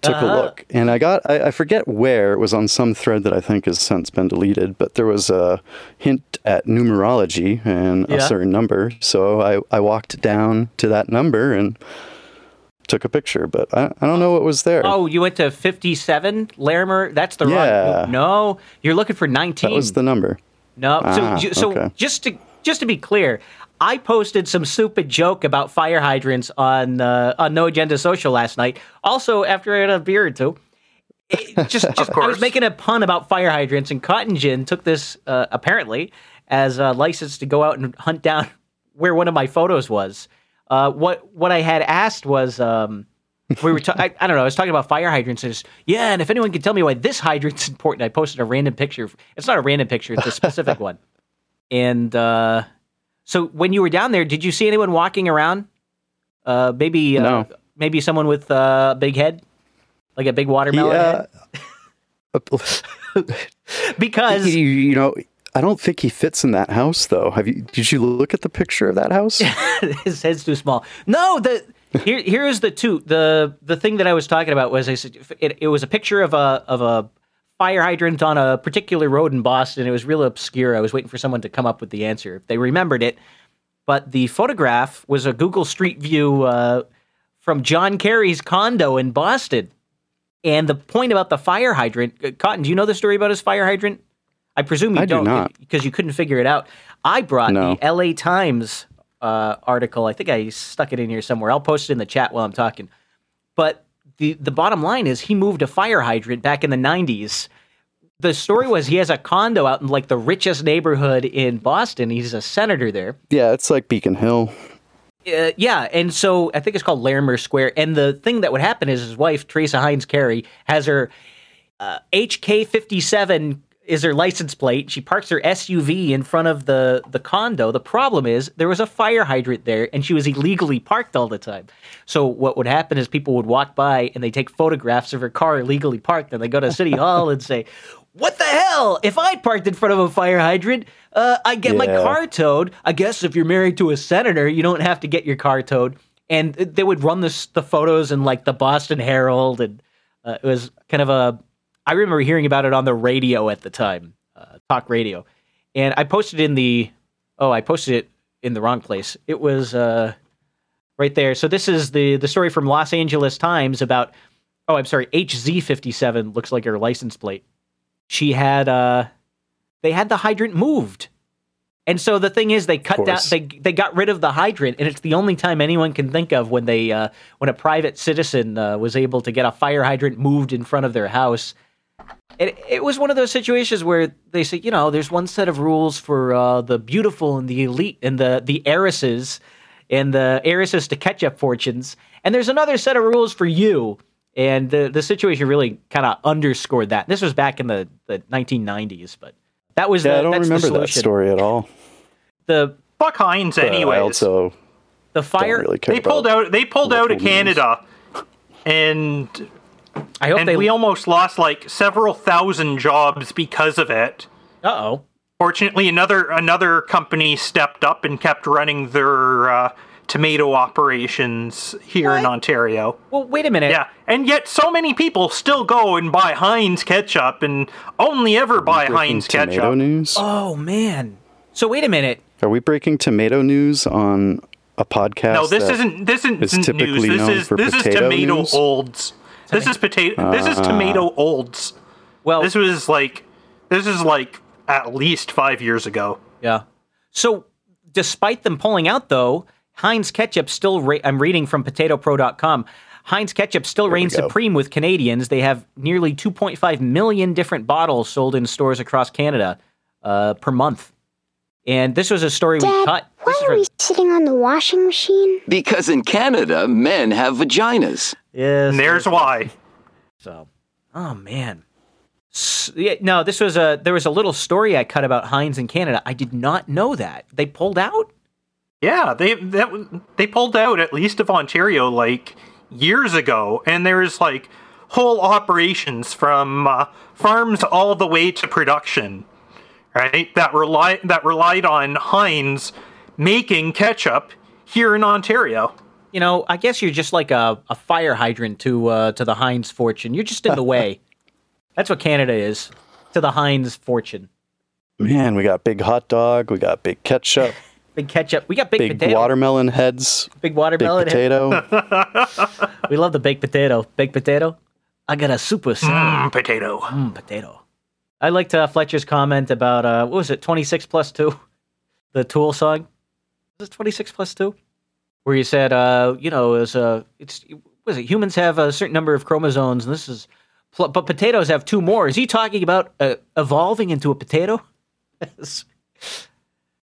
S3: took uh-huh. a look. And I got, I, I, forget where, it was on some thread that I think has since been deleted, but there was a hint at numerology and yeah. a certain number. So I, I walked down to that number and took a picture, but I, I don't know what was there.
S2: Oh, you went to 57 Larimer? That's the
S3: yeah.
S2: wrong. No, you're looking for 19.
S3: That was the number.
S2: No, ah, so, so okay. just to just to be clear, I posted some stupid joke about fire hydrants on uh, on No Agenda Social last night. Also, after I had a beer or two, it, just, just I was making a pun about fire hydrants, and Cotton Gin took this uh, apparently as a license to go out and hunt down where one of my photos was. Uh, what what I had asked was. Um, we were ta- I, I, don't know. I was talking about fire hydrants. And yeah, and if anyone can tell me why this hydrant's important, I posted a random picture. It's not a random picture; it's a specific one. And uh, so when you were down there, did you see anyone walking around? Uh, maybe uh, no. maybe someone with a big head, like a big watermelon yeah. because
S3: you, you know, I don't think he fits in that house, though. Have you? Did you look at the picture of that house?
S2: His head's too small. No, the here here's the two. The the thing that I was talking about was I said it, it was a picture of a of a fire hydrant on a particular road in Boston. It was real obscure. I was waiting for someone to come up with the answer. If they remembered it, but the photograph was a Google Street View uh, from John Kerry's condo in Boston. And the point about the fire hydrant, uh, Cotton, do you know the story about his fire hydrant? I presume you
S3: I
S2: don't,
S3: do
S2: because you couldn't figure it out. I brought no. the LA Times uh, article. I think I stuck it in here somewhere. I'll post it in the chat while I'm talking. But the the bottom line is he moved a fire hydrant back in the 90s. The story was he has a condo out in like the richest neighborhood in Boston. He's a senator there.
S3: Yeah, it's like Beacon Hill.
S2: Uh, yeah, and so I think it's called Larimer Square. And the thing that would happen is his wife Teresa Heinz Kerry has her uh, HK fifty seven is her license plate. She parks her SUV in front of the the condo. The problem is there was a fire hydrant there, and she was illegally parked all the time. So what would happen is people would walk by and they take photographs of her car illegally parked, and they go to City Hall and say, "What the hell? If I parked in front of a fire hydrant, uh, I get yeah. my car towed. I guess if you're married to a senator, you don't have to get your car towed." And they would run this the photos in like the Boston Herald, and uh, it was kind of a I remember hearing about it on the radio at the time, uh, talk radio, and I posted in the oh, I posted it in the wrong place. It was uh, right there. So this is the the story from Los Angeles Times about oh, I'm sorry, HZ57 looks like her license plate. She had uh, they had the hydrant moved. And so the thing is, they cut down, they they got rid of the hydrant, and it's the only time anyone can think of when they uh, when a private citizen uh, was able to get a fire hydrant moved in front of their house it, it was one of those situations where they say, you know, there's one set of rules for uh, the beautiful and the elite and the the heiresses and the heiresses to catch up fortunes, and there's another set of rules for you. And the the situation really kind of underscored that. This was back in the, the 1990s, but that was
S3: yeah.
S2: The,
S3: I don't remember that story at all.
S2: The
S1: Buck Hines, anyways.
S3: I also
S2: the fire.
S3: Really
S1: they pulled out. They pulled out of Canada, and
S2: I hope
S1: and
S2: they...
S1: we almost lost like several thousand jobs because of it.
S2: Uh oh.
S1: Fortunately, another another company stepped up and kept running their uh, tomato operations here what? in Ontario.
S2: Well, wait a minute.
S1: Yeah, and yet so many people still go and buy Heinz ketchup and only ever buy Heinz ketchup.
S3: Tomato News?
S2: Oh man. So wait a minute.
S3: Are we breaking tomato news on a podcast?
S1: No, this isn't. This isn't is news. This is this is tomato
S3: news?
S1: olds. This is potato. Uh, this is tomato olds. Well, this was like this is like at least five years ago.
S2: Yeah. So, despite them pulling out, though, Heinz ketchup still. Ra- I'm reading from PotatoPro.com. Heinz ketchup still there reigns supreme with Canadians. They have nearly 2.5 million different bottles sold in stores across Canada uh, per month. And this was a story
S5: Dad,
S2: we cut.
S5: Why are we sitting on the washing machine?
S6: Because in Canada, men have vaginas.
S2: Yes.
S1: And there's why.
S2: So, oh man. So, yeah, no, this was a there was a little story I cut about Heinz in Canada. I did not know that they pulled out.
S1: Yeah, they that they pulled out at least of Ontario like years ago, and there's like whole operations from uh, farms all the way to production right? That rely that relied on Heinz making ketchup here in Ontario.
S2: You know, I guess you're just like a, a fire hydrant to uh, to the Heinz fortune. You're just in the way. That's what Canada is to the Heinz fortune.
S3: Man, we got big hot dog, we got big ketchup,
S2: Big ketchup. We got big,
S3: big
S2: potato.
S3: watermelon heads,
S2: Big watermelon big
S3: potato.
S2: We love the baked potato. Baked potato. I got a super.
S1: Mm, potato.
S2: Mm, potato. I liked uh, Fletcher's comment about uh, what was it, twenty six plus two, the Tool song. Was it twenty six plus two? Where you said, uh, you know, is uh, it's was it humans have a certain number of chromosomes, and this is, but potatoes have two more. Is he talking about uh, evolving into a potato?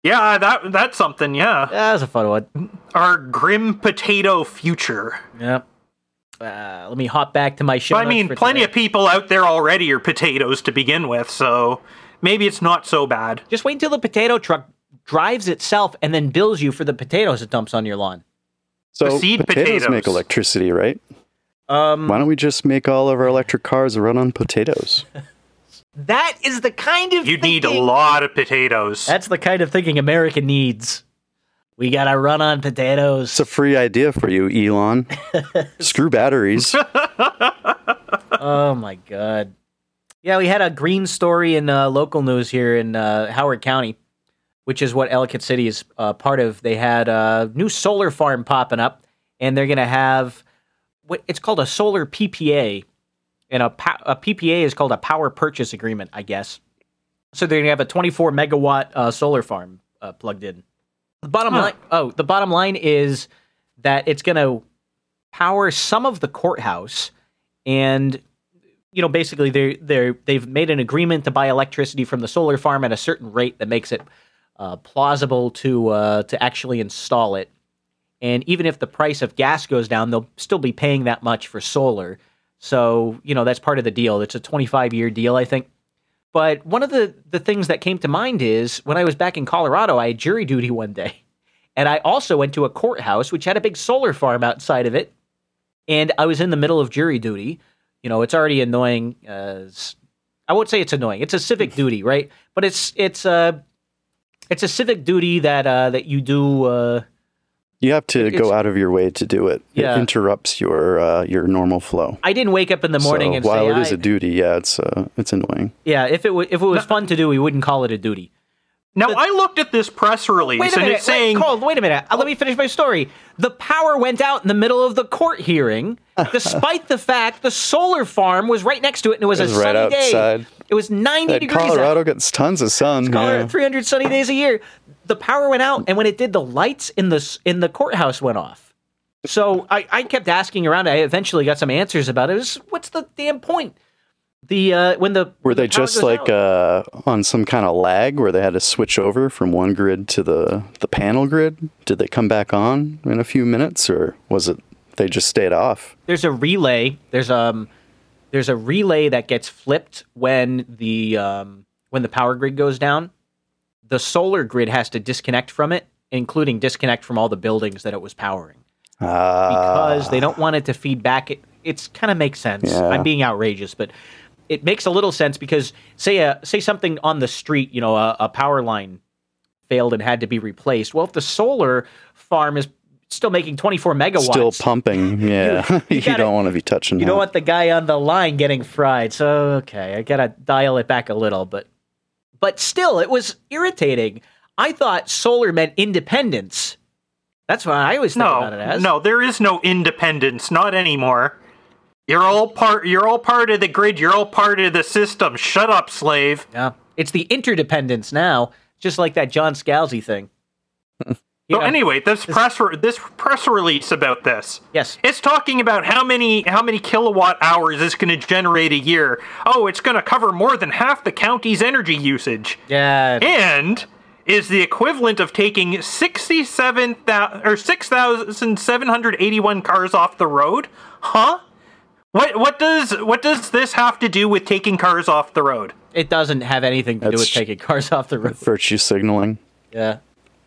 S1: Yeah, that that's something. Yeah, that
S2: was a fun one.
S1: our grim potato future.
S2: yeah Uh, let me hop back to my show.
S1: I mean, plenty
S2: today.
S1: of people out there already are potatoes to begin with, so maybe it's not so bad.
S2: Just wait until the potato truck drives itself and then bills you for the potatoes it dumps on your lawn.
S3: So
S1: seed
S3: potatoes, make electricity, right?
S2: Um,
S3: Why don't we just make all of our electric cars run on potatoes?
S2: that is the kind of
S1: You'd need a lot of potatoes.
S2: That's the kind of thinking America needs. We gotta run on potatoes.
S3: It's a free idea for you, Elon. Screw batteries.
S2: oh my god. Yeah, we had a green story in uh, local news here in uh, Howard County, which is what Ellicott City is uh, part of. They had a new solar farm popping up, and they're gonna have what it's called a solar PPA, and a, a PPA is called a power purchase agreement, I guess. So they're gonna have a 24 megawatt uh, solar farm uh, plugged in. The bottom
S1: Huh.
S2: line, oh, the bottom line is that it's gonna power some of the courthouse, and you know, basically they they they've made an agreement to buy electricity from the solar farm at a certain rate that makes it uh, plausible to uh, to actually install it. And even if the price of gas goes down, they'll still be paying that much for solar. So you know that's part of the deal. It's a 25 year deal, I think. But one of the the things that came to mind is when I was back in Colorado, I had jury duty one day, and I also went to a courthouse which had a big solar farm outside of it. And I was in the middle of jury duty. You know, it's already annoying. As I won't say it's annoying. It's a civic duty, right? But it's it's a it's a civic duty that uh, that you do. Uh,
S3: You have to go out of your way to do it.
S2: Yeah.
S3: It interrupts your uh, your normal flow.
S2: I didn't wake up in the morning
S3: so
S2: and
S3: while
S2: say,
S3: it is
S2: I-
S3: a duty, yeah, it's uh, it's annoying.
S2: "Yeah, if it w- if it was fun to do, we wouldn't call it a duty."
S1: Now, I looked at this press release,
S2: Wait a
S1: and
S2: minute,
S1: it's saying
S2: wait, Cole, wait a minute. Uh, Let me finish my story. The power went out in the middle of the court hearing, despite the fact the solar farm was right next to it and it was,
S3: It was
S2: a
S3: right
S2: sunny day. It was 90
S3: That
S2: degrees out.
S3: Colorado gets tons of sun.
S2: It's Colorado,
S3: yeah.
S2: 300 sunny days a year. The power went out, and when it did, the lights in the in the courthouse went off. So I, I kept asking around. I eventually got some answers about it. it was, what's the damn point? The uh, when the
S3: Were they just like uh, on some kind of lag where they had to switch over from one grid to the the panel grid? Did they come back on in a few minutes, or was it they just stayed off?
S2: there's a relay. There's um there's a relay that gets flipped when the um when the power grid goes down. The solar grid has to disconnect from it, including disconnect from all the buildings that it was powering.
S3: Ah,
S2: because they don't want it to feed back. It it's kind of makes sense.
S3: Yeah.
S2: I'm being outrageous, but it makes a little sense because say a say something on the street, you know, a, a power line failed and had to be replaced. Well, if the solar farm is still making 24 megawatts,
S3: still pumping. Yeah,
S2: you
S3: you,
S2: gotta-
S3: don't want to be touching.
S2: you
S3: that.
S2: don't want the guy on the line getting fried. So okay, I gotta dial it back a little, but but still, it was irritating. I thought solar meant independence. That's what I always think about it
S1: no,
S2: as.
S1: no, there is no independence, not anymore. You're all part. You're all part of the grid. You're all part of the system. Shut up, slave.
S2: Yeah, it's the interdependence now, just like that John Scalzi thing. You
S1: So
S2: know,
S1: anyway, this press re- this press release about this.
S2: Yes.
S1: It's talking about how many how many kilowatt hours it's going to generate a year. Oh, it's going to cover more than half the county's energy usage,
S2: yeah,
S1: and is the equivalent of taking sixty-seven thousand or six thousand seven hundred eighty-one cars off the road. Huh? What what does what does this have to do with taking cars off the road?
S2: it doesn't have anything to do with taking cars off the road.
S3: virtue signaling.
S2: Yeah,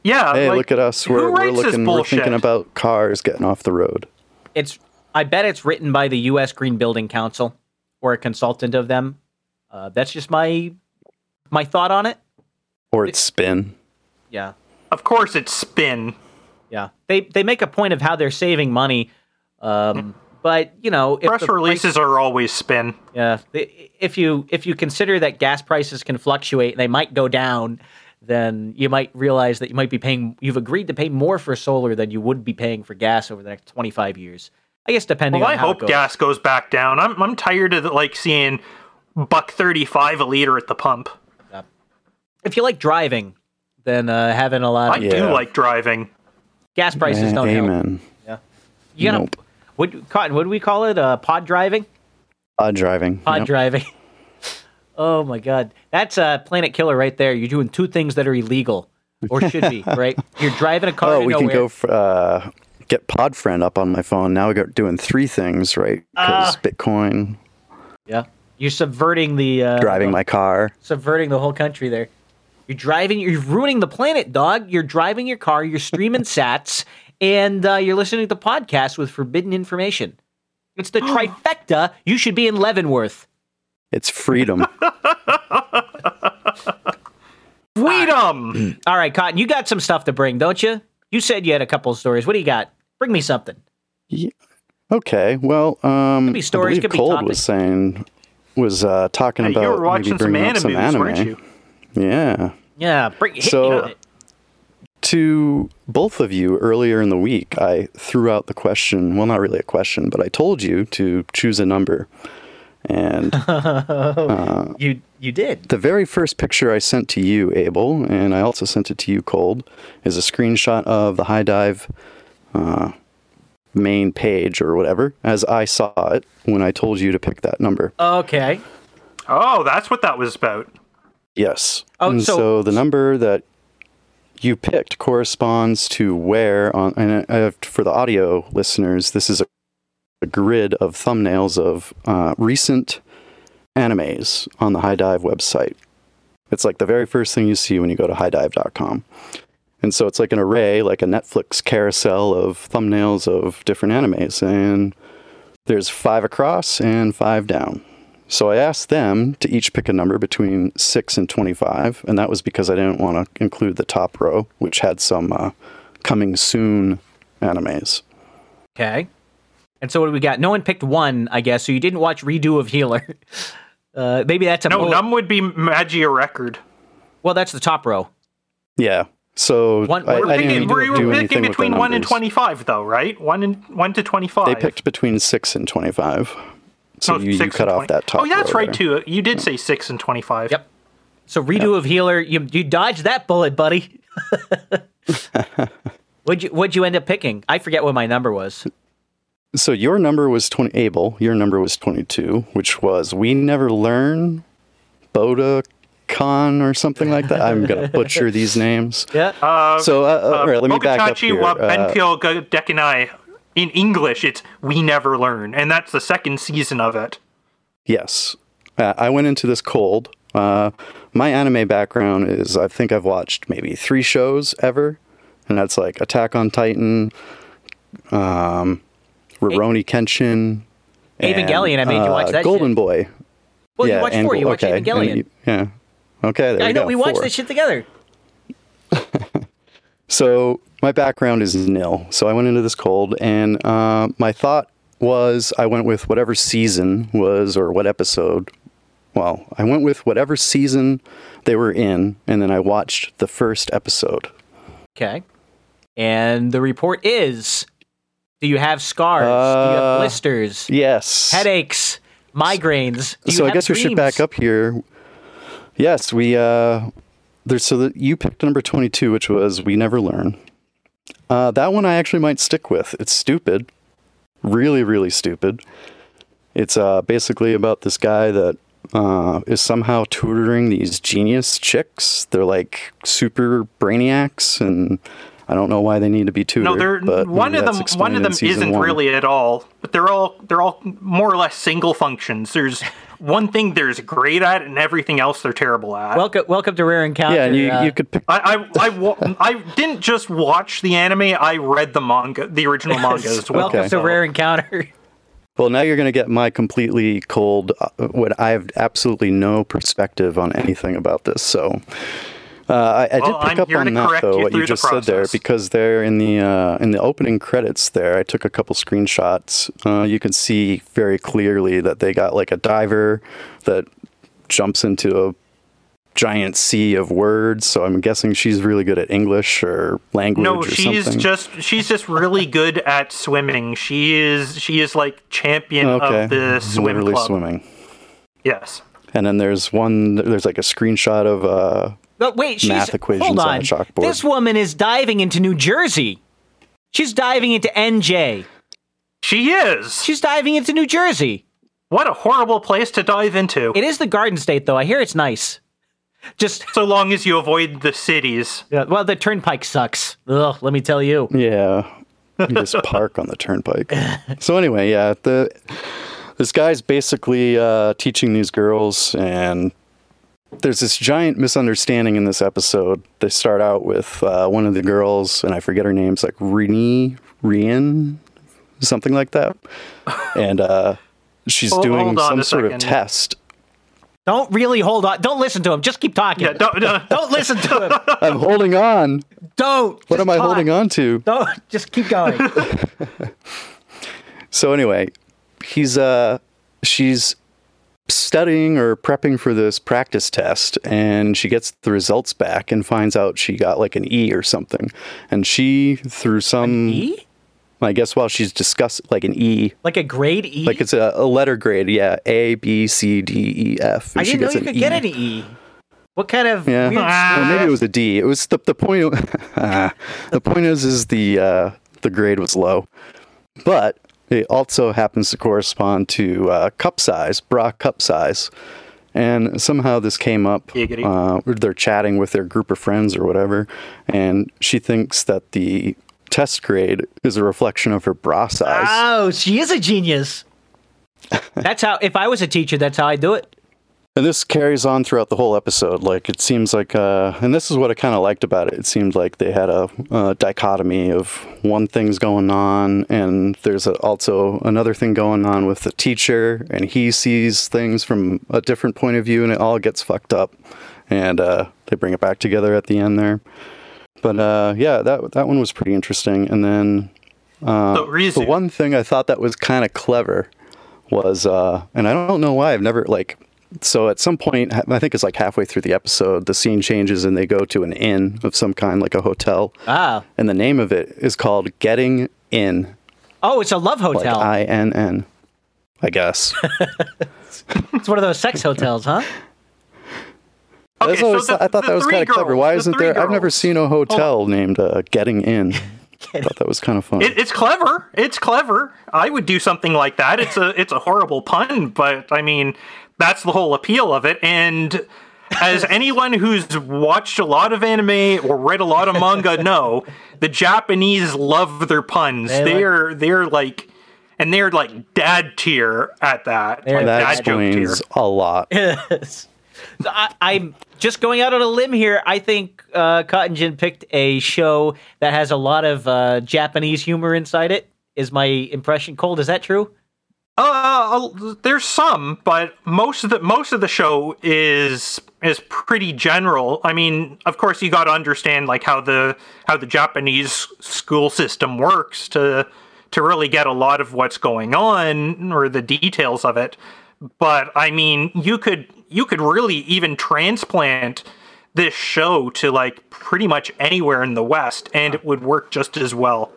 S1: Yeah.
S3: Hey,
S1: like,
S3: look at us. We're, we're looking. We're thinking about cars getting off the road.
S2: it's. I bet it's written by the U.S. Green Building Council or a consultant of them. Uh, that's just my my thought on it.
S3: Or it's spin.
S2: Yeah,
S1: Of course, it's spin.
S2: Yeah, they they make a point of how they're saving money, um, but you know, if
S1: Press
S2: the
S1: releases
S2: price-
S1: are always spin.
S2: yeah, if you if you consider that gas prices can fluctuate and they might go down, then you might realize that you might be paying. You've agreed to pay more for solar than you would be paying for gas over the next twenty five years. I guess depending
S1: Well,
S2: on
S1: I
S2: how
S1: hope
S2: it goes.
S1: gas goes back down. I'm I'm tired of like seeing buck thirty five a liter at the pump.
S2: If you like driving, then uh, having a lot
S1: I
S2: of
S3: Yeah.
S1: do like driving.
S2: gas prices
S3: Eh,
S2: don't help.
S3: Amen. Yeah.
S2: You gotta,
S3: Nope.
S2: What, Cotton, what do we call it? Uh, pod driving?
S3: Pod driving.
S2: Pod
S3: Yep.
S2: driving. oh my god, that's a planet killer right there. You're doing two things that are illegal, or should be, right? You're driving a car.
S3: Oh, we can go f- uh, get Podfriend up on my phone. Now we got doing three things, right? Because
S2: Ah.
S3: Bitcoin,
S2: Yeah, you're subverting the uh,
S3: driving my car.
S2: subverting the whole country there. You're driving. You're ruining the planet, dog. You're driving your car. You're streaming sats, and uh, you're listening to the podcast with forbidden information. It's the trifecta. You should be in Leavenworth.
S3: It's freedom.
S1: Freedom.
S2: All right, Cotton, you got some stuff to bring, don't you? You said you had a couple of stories. What do you got? Bring me something.
S3: okay, well, um,
S2: be stories,
S3: I
S2: could
S3: believe
S2: be
S3: Cold
S2: topics.
S3: was saying was uh, talking
S1: Hey,
S3: about
S1: you were watching
S3: maybe
S1: some
S3: bringing up some
S1: animes,
S3: anime.
S1: weren't you?
S3: Yeah.
S2: Yeah, bring hit
S3: So-
S2: me with it.
S3: To both of you earlier in the week, I threw out the question. Well, not really a question, but I told you to choose a number. And
S2: You you did.
S3: the very first picture I sent to you, Abel, and I also sent it to you, Cold, is a screenshot of the HIDIVE uh, main page or whatever, as I saw it when I told you to pick that number.
S2: Okay.
S1: Oh, that's what that was about.
S3: Yes.
S2: Oh,
S3: and
S2: so-
S3: so, the number that you picked corresponds to where on and uh, for the audio listeners, this is a, a grid of thumbnails of uh, recent animes on the HIDIVE website. It's like the very first thing you see when you go to hidive.com. And so it's like an array, like a Netflix carousel of thumbnails of different animes. And there's five across and five down. So I asked them to each pick a number between 6 and 25, and that was because I didn't want to include the top row, which had some uh, coming soon animes.
S2: Okay. And so what do we got? No one picked one, I guess. So you didn't watch redo of Healer. Uh, maybe that's a
S1: No,
S2: bullet-
S1: num would be Magia record.
S2: Well, that's the top row.
S3: Yeah. So
S2: One-
S3: I,
S2: we're
S3: I
S2: picking-
S3: didn't
S2: we're-
S3: do
S1: were
S3: anything
S1: picking between one and twenty-five, though, right? One and one to twenty-five.
S3: They picked between 6 and 25. So
S1: No,
S3: you, you cut off that top
S1: Oh, that's right
S3: there.
S1: too. You did say six and twenty-five.
S2: Yep. So redo of Healer, you you dodged that bullet, buddy. what'd you what'd you end up picking? I forget what my number was.
S3: So your number was 20, Abel, your number was 22, which was We Never Learn, Boda Khan or something like that. I'm going to butcher these names.
S2: Yeah.
S1: Uh,
S3: So, uh, uh, all right, let me back up
S1: Bogachachi
S3: here.
S1: wa
S3: Uh,
S1: Dekinai. In English, it's We Never Learn, and that's the second season of it.
S3: Yes. Uh, I went into this cold. Uh, my anime background is I think I've watched maybe three shows ever, and that's like Attack on Titan, um, Rurouni Kenshin, and,
S2: Evangelion, I made you watch
S3: uh,
S2: that
S3: Golden
S2: shit.
S3: Boy.
S2: well,
S3: yeah,
S2: you watched
S3: and
S2: four. You
S3: Gol-
S2: watched
S3: okay,
S2: Evangelion.
S3: you- yeah. Okay, there
S2: I
S3: we
S2: know
S3: go.
S2: we watched
S3: four.
S2: this shit together.
S3: So my background is nil. So I went into this cold, and uh, my thought was I went with whatever season was or what episode. Well, I went with whatever season they were in, and then I watched the first episode.
S2: Okay. And the report is: Do you have scars? Do you have
S3: Uh,
S2: blisters?
S3: Yes.
S2: Headaches? Migraines? Do you
S3: so I guess we should
S2: dreams?
S3: back up here. Yes, we uh there's so that you picked number 22 which was we never learn. Uh that one I actually might stick with. It's stupid. Really really stupid. It's uh basically about this guy that uh, is somehow tutoring these genius chicks. They're like super brainiacs, and I don't know why they need to be tutored.
S1: No, they're
S3: but
S1: one of them. One of them isn't
S3: one.
S1: really at all. But they're all they're all more or less single functions. There's one thing there's great at, and everything else they're terrible at.
S2: Welcome, welcome to Rare Encounter.
S3: Yeah, you,
S2: uh,
S3: you could pick
S1: I, I, I, wa- I didn't just watch the anime. I read the manga, the original manga as well.
S2: welcome
S3: Okay.
S2: to Rare Encounter.
S3: Well, now you're going to get my completely cold, uh, what I have absolutely no perspective on anything about this. So, Uh, I, I did
S1: Well,
S3: pick
S1: I'm
S3: up on that though,
S1: you
S3: what you just said there, because there in the uh, in the opening credits there, I took a couple screenshots. Uh, you can see very clearly that they got like a diver that jumps into a giant sea of words. So I'm guessing she's really good at English or language
S1: No,
S3: or
S1: she's
S3: something.
S1: just she's just really good at swimming. She is she is like champion
S3: okay,
S1: of the swim
S3: literally
S1: club.
S3: swimming.
S1: Yes.
S3: And then there's one. There's like a screenshot of uh,
S2: But wait, she's
S3: Math equations
S2: hold
S3: on
S2: on.
S3: a chalkboard.
S2: This woman is diving into New Jersey. She's diving into NJ.
S1: She is.
S2: She's diving into New Jersey.
S1: What a horrible place to dive into.
S2: It is the Garden State, though. I hear it's nice. Just
S1: so long as you avoid the cities.
S2: yeah, well, the Turnpike sucks. Ugh, let me tell you.
S3: Yeah. You just park on the turnpike. So anyway, yeah, the this guy's basically uh, teaching these girls, and there's this giant misunderstanding in this episode. They start out with uh, one of the girls, and I forget her name. It's like Rini, Rian, something like that, and uh, she's
S1: Hold-
S3: doing some
S1: a
S3: sort of test.
S2: Don't really hold on. Don't listen to him. Just keep talking.
S1: Yeah, don't, don't,
S2: Don't listen to him.
S3: I'm holding on.
S2: Don't.
S3: What am I holding on to?
S2: Don't. Just keep going.
S3: So anyway, he's uh she's studying or prepping for this practice test and she gets the results back and finds out she got like an E or something. And she through some an
S2: E?
S3: I guess while she's discussing like an E,
S2: Like a grade E?
S3: like it's a, a letter grade, yeah, A B C D E F.
S2: I didn't know you could
S3: E.
S2: get an E. What kind of
S3: Yeah, or maybe it was a D. It was the the point. the point is, is the uh, the grade was low, but it also happens to correspond to uh, cup size, bra cup size, and somehow this came up. Uh, they're chatting with their group of friends or whatever, and she thinks that the test grade is a reflection of her bra size.
S2: Oh, she is a genius. That's how. If I was a teacher, that's how I'd do it.
S3: And this carries on throughout the whole episode. Like it seems like, uh, and this is what I kind of liked about it. It seemed like they had a, a dichotomy of one thing's going on, and there's a, also another thing going on with the teacher, and he sees things from a different point of view, and it all gets fucked up. And uh, they bring it back together at the end there. But uh, yeah, that that one was pretty interesting. And then uh,
S1: So,
S3: the one thing I thought that was kind of clever was, uh, and I don't know why I've never like. So at some point, I think it's like halfway through the episode, the scene changes and they go to an inn of some kind, like a hotel,
S2: Ah.
S3: and the name of it is called Getting In,
S2: Oh, it's a love
S3: like
S2: hotel.
S3: I N N, I guess.
S2: it's one of those sex hotels, huh?
S1: Okay,
S3: That's
S1: so
S3: always-
S1: the-
S3: I thought that was kind of clever. Why
S1: the
S3: isn't
S1: three
S3: there? I've never seen a hotel named uh, Getting In. I thought that was kind of fun.
S1: It, it's clever. It's clever. I would do something like that. It's a it's a horrible pun, but I mean that's the whole appeal of it. And as anyone who's watched a lot of anime or read a lot of manga know, the Japanese love their puns.
S2: They
S1: They
S2: like-
S1: are they're like and they're like dad tier at that. Like
S3: that
S1: dad joke tier.
S3: explains a lot.
S2: So I, I'm just going out on a limb here. I think uh, Cotton Gin picked a show that has a lot of uh, Japanese humor inside it. Is my impression cold? Is that true?
S1: Uh, there's some, but most of the most of the show is is pretty general. I mean, of course, you got to understand like how the how the Japanese school system works to to really get a lot of what's going on or the details of it. But I mean, you could you could really even transplant this show to like pretty much anywhere in the West, and it would work just as well.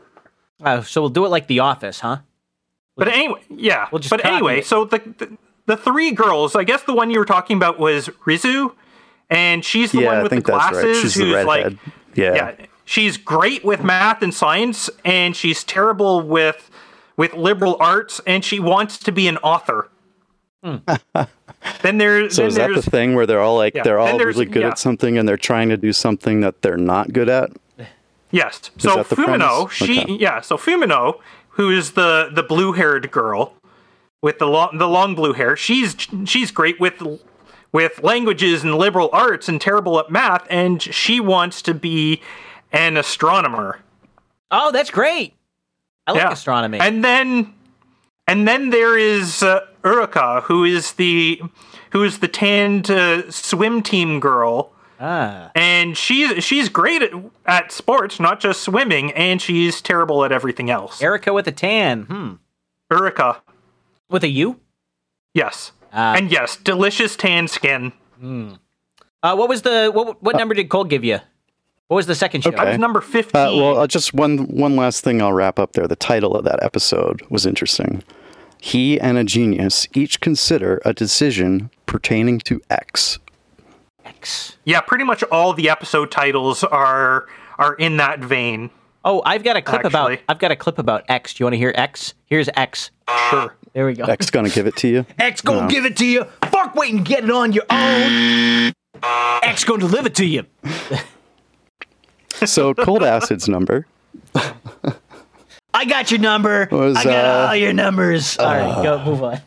S2: Uh, so we'll do it like The Office, huh?
S1: But anyway, yeah.
S2: we'll just
S1: but anyway,
S2: it.
S1: so the, the the three girls, I guess the one you were talking about was Rizu, and she's the
S3: yeah,
S1: one
S3: I
S1: with the
S3: think that's
S1: glasses
S3: right. She's the
S1: who's like
S3: yeah.
S1: yeah, she's great with math and science, and she's terrible with with liberal arts, and she wants to be an author. Hmm. then there,
S3: So
S1: then
S3: is that the
S1: there's
S3: thing where they're all like
S1: Yeah,
S3: they're all really good
S1: yeah.
S3: at something and they're trying to do something that they're not good at?
S1: Yes. So Fumino,
S3: premise?
S1: she
S3: Okay.
S1: yeah, so Fumino, who is the the blue-haired girl with the long the long blue hair, she's she's great with with languages and liberal arts and terrible at math and she wants to be an astronomer.
S2: Oh, that's great. I like
S1: yeah.
S2: astronomy.
S1: And then and then there is uh, Uruka, who is the who is the tanned uh, swim team girl
S2: Ah.
S1: And she's she's great at, at sports, not just swimming, and she's terrible at everything else.
S2: Erica with a tan. Hmm.
S1: Erica,
S2: With a U?
S1: yes,
S2: Ah.
S1: and yes, delicious tan skin.
S2: Uh, what was the what? What number did Cole give you? What was the second show?
S1: That was number fifteen.
S3: Uh, well, uh, just one one last thing I'll wrap up there. The title of that episode was interesting. He and a genius each consider a decision pertaining to X.
S2: X.
S1: yeah, pretty much all the episode titles are are in that vein.
S2: Oh, I've got a clip about. I've got a clip about X. Do you want to hear X? Here's X.
S1: Sure.
S2: There we go.
S3: X gonna give it to you.
S2: X gonna give it to you. Fuck waiting to get it on your own. X gonna deliver it to you.
S3: So cold acid's number
S2: I got your number.
S3: Was,
S2: I got
S3: uh,
S2: all your numbers. all right, go move on.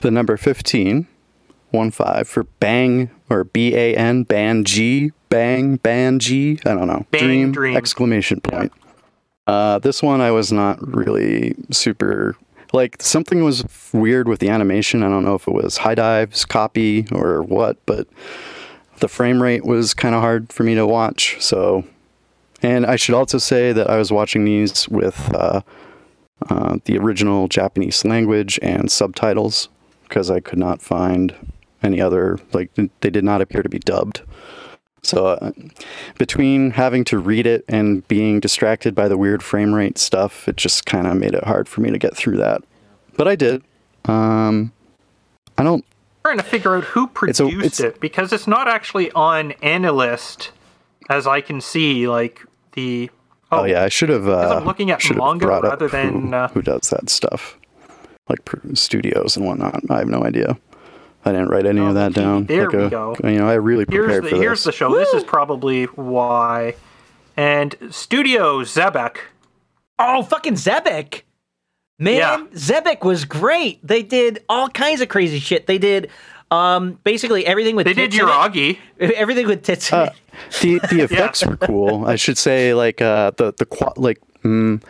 S3: the number 15, one five for bang or B A N ban G bang ban G. I don't know.
S1: Bang
S3: dream,
S1: dream.
S3: exclamation point. Uh, this one I was not really super like something was weird with the animation. I don't know if it was HIDIVE's, copy, or what, but the frame rate was kind of hard for me to watch. So, and I should also say that I was watching these with uh, uh, the original Japanese language and subtitles because I could not find any other like they did not appear to be dubbed. So uh, between having to read it and being distracted by the weird frame rate stuff, it just kind of made it hard for me to get through that. But I did. Um, I don't.
S1: trying to figure out who
S3: It's a-
S1: produced
S3: it's-
S1: it because it's not actually on AniList, as I can see. Like the
S3: Oh, yeah, I should have. Uh,
S1: I'm looking at manga rather than,
S3: who,
S1: uh,
S3: who does that stuff, like studios and whatnot. I have no idea. I didn't write any
S1: Oh,
S3: of that
S1: gee,
S3: down.
S1: there
S3: like
S1: we
S3: a-
S1: go.
S3: You know, I really
S1: here's
S3: prepared
S1: the
S3: for
S1: here's the show. This is probably why. And Studio Xebec.
S2: Oh, fucking Xebec. Man,
S1: Yeah.
S2: Xebec was great. They did all kinds of crazy shit. They did um, basically everything with
S1: They did
S2: tits in it.
S1: Uragi.
S2: Everything with tits
S3: Uh, the the effects were cool. I should say like uh the the like mm,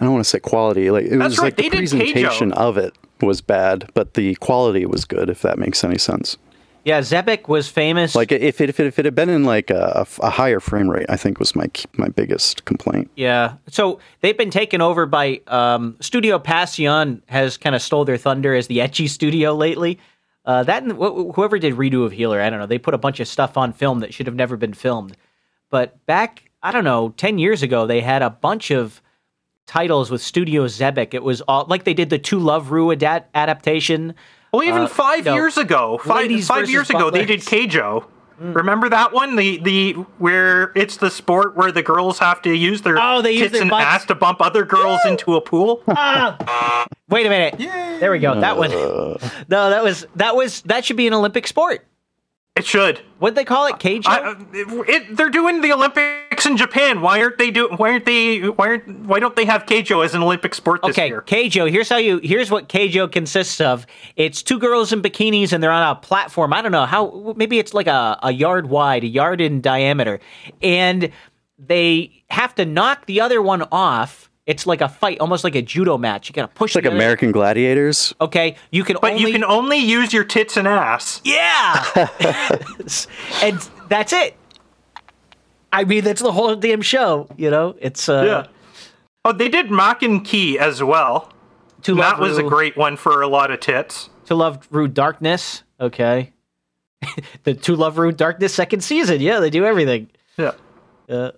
S3: I don't want to say quality. Like it
S1: That's
S3: was
S1: right,
S3: like
S1: they
S3: the presentation
S1: Keijo.
S3: of it was bad, but the quality was good. If that makes any sense.
S2: Yeah, Xebec was famous.
S3: Like if it if it, if it had been in like a, a higher frame rate, I think was my my biggest complaint.
S2: Yeah. So they've been taken over by um, Studio Passione has kind of stole their thunder as the ecchi studio lately. Uh, that and wh- whoever did redo of Healer, I don't know. They put a bunch of stuff on film that should have never been filmed. But back, I don't know, ten years ago, they had a bunch of titles with Studio Xebec. It was all like they did the To Love Ru adapt- adaptation.
S1: Well, even
S2: Uh,
S1: five
S2: no.
S1: years ago, five five years ago, they did
S2: butlers.
S1: Keijo. Mm. Remember that one? The the where it's the sport where the girls have to use their
S2: Oh, they use
S1: tits
S2: their
S1: and
S2: butts.
S1: ass to bump other girls into a pool. Ah.
S2: Wait a minute. There we go. That one. Uh. no, that was that was that should be an Olympic sport.
S1: It should.
S2: What'd they call it? Uh, Keijo?
S1: I, uh, it, they're doing the Olympics in Japan. Why aren't they do? Why aren't they? Why aren't? Why don't they have Keijo as an Olympic sport this
S2: Okay,
S1: year?
S2: Keijo. Here's how you. Here's what Keijo consists of. It's two girls in bikinis, and they're on a platform. I don't know how. Maybe it's like a, a yard wide, a yard in diameter, and they have to knock the other one off. It's like a fight, almost like a judo match. You got to push.
S3: It's like American Gladiators.
S2: Okay, you can
S1: But
S2: only.
S1: you can only use your tits and ass.
S2: Yeah, and that's it. I mean, that's the whole damn show. You know, it's uh,
S1: Yeah. Oh, they did Maken-Ki as well.
S2: to
S1: that
S2: love
S1: was a great one for a lot of tits.
S2: To Love Ru Darkness. Okay. the To Love Ru Darkness second season. Yeah, they do everything.
S1: Yeah.
S2: Uh,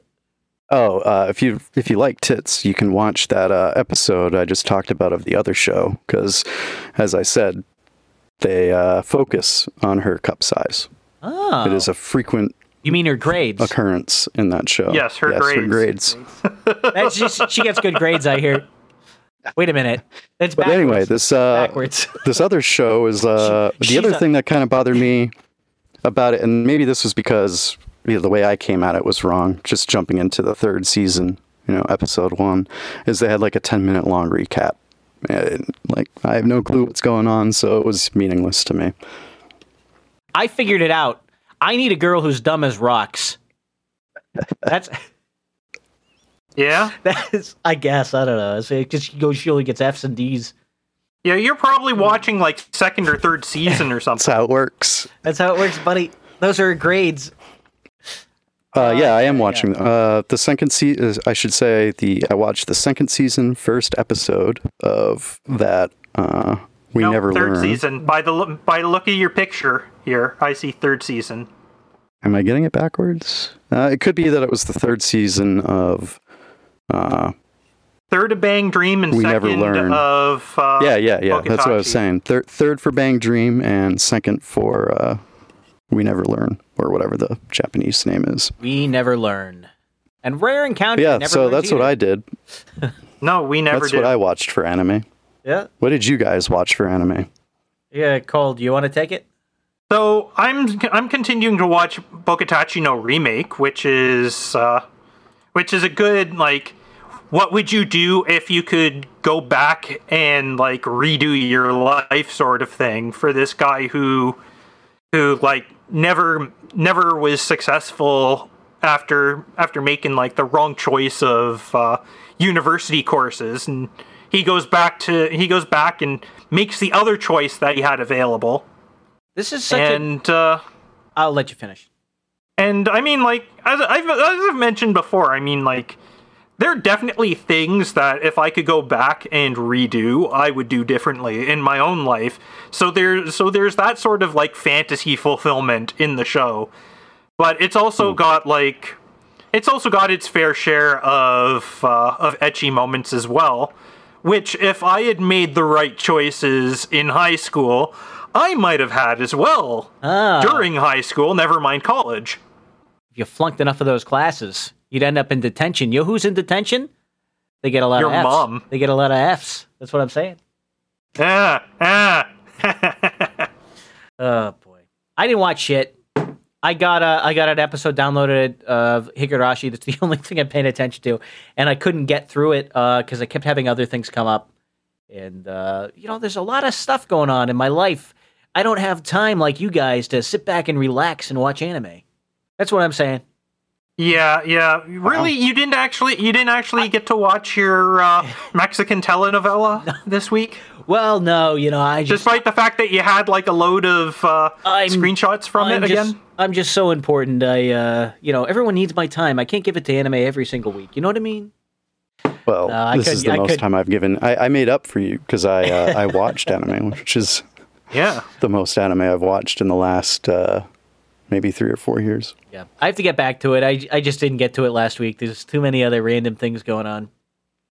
S3: Oh, uh, if you if you like tits, you can watch that uh, episode I just talked about of the other show because, as I said, they uh, focus on her cup size.
S2: oh.
S3: It is a frequent
S2: You mean her grades?
S3: occurrence in that show.
S1: Yes, her grades.
S2: That's just, she gets good grades, I hear. Wait a minute. That's
S3: But
S2: backwards.
S3: anyway, this uh,
S2: backwards.
S3: this other show is uh,
S2: She-
S3: the other
S2: a-
S3: thing that kind of bothered me about it, and maybe this was because you know, the way I came at it was wrong. Just jumping into the third season, you know, episode one, is they had like a ten minute long recap. And, like I have no clue what's going on, so it was meaningless to me.
S2: I figured it out. I need a girl who's dumb as rocks. That's
S1: Yeah.
S2: that's. I guess I don't know. Because she goes, she only gets Fs and Ds.
S1: Yeah, you're probably watching like second or third season or something.
S3: That's how it works.
S2: That's how it works, buddy. Those are grades.
S3: Uh, yeah, I am watching. Uh, the second season, I should say, the I watched the second season, first episode of that. Uh, we
S1: No,
S3: never
S1: third
S3: learn.
S1: season. By the by the look of your picture here, I see third season.
S3: Am I getting it backwards? Uh, it could be that it was the third season of. Uh,
S1: Third of Bang Dream and
S3: We
S1: second
S3: never learn.
S1: of uh,
S3: yeah, yeah, yeah. That's what I was saying. Third, third for Bang Dream, and second for uh, We Never Learn, or whatever the Japanese name is.
S2: We never learn. And rare encounter.
S3: Yeah,
S2: never
S3: so
S2: learns
S3: that's what. I did.
S1: No, we never
S3: That's
S1: did.
S3: what I watched for anime.
S2: Yeah.
S3: What did you guys watch for anime?
S2: Yeah, Cole, do you want to take it?
S1: So I'm I'm continuing to watch Bokutachi no remake, which is uh, which is a good like. What would you do if you could go back and like redo your life, sort of thing, for this guy who who like never never was successful after after making like the wrong choice of uh, university courses, and he goes back to he goes back and makes the other choice that he had available,
S2: This is such a.
S1: and. Uh,
S2: I'll let you finish.
S1: and I mean, like as I've, as I've mentioned before, I mean, like there are definitely things that if I could go back and redo, I would do differently in my own life. So there's so there's that sort of like fantasy fulfillment in the show, but it's also got like it's also got its fair share of uh, of ecchi moments as well. Which, if I had made the right choices in high school, I might have had as well
S2: Ah.
S1: during high school. Never mind college.
S2: If you flunked enough of those classes, you'd end up in detention. You know who's in detention? They get a lot
S1: Your
S2: of Fs.
S1: mom.
S2: They get a lot of Fs. That's what I'm saying.
S1: Ah, ah.
S2: Oh boy, I didn't watch shit. I got a I got an episode downloaded of Higurashi. That's the only thing I'm paying attention to, and I couldn't get through it because I kept having other things come up. And uh, you know, there's a lot of stuff going on in my life. I don't have time like you guys to sit back and relax and watch anime. That's what I'm saying.
S1: Yeah, yeah. Really, you didn't actually you didn't actually get to watch your uh, Mexican telenovela this week,
S2: Well, no, you know, I just
S1: despite the fact that you had like a load of uh, screenshots from
S2: I'm
S1: it
S2: just,
S1: again.
S2: I'm just so important. I, uh, you know, everyone needs my time. I can't give it to anime every single week. You know what I mean?
S3: Well,
S2: No, I
S3: this
S2: could-
S3: is the
S2: I
S3: most
S2: could-
S3: time I've given. I, I made up for you because I uh, I watched anime, which is
S1: Yeah.
S3: the most anime I've watched in the last uh, maybe three or four years.
S2: Yeah, I have to get back to it. I, I just didn't get to it last week. There's too many other random things going on.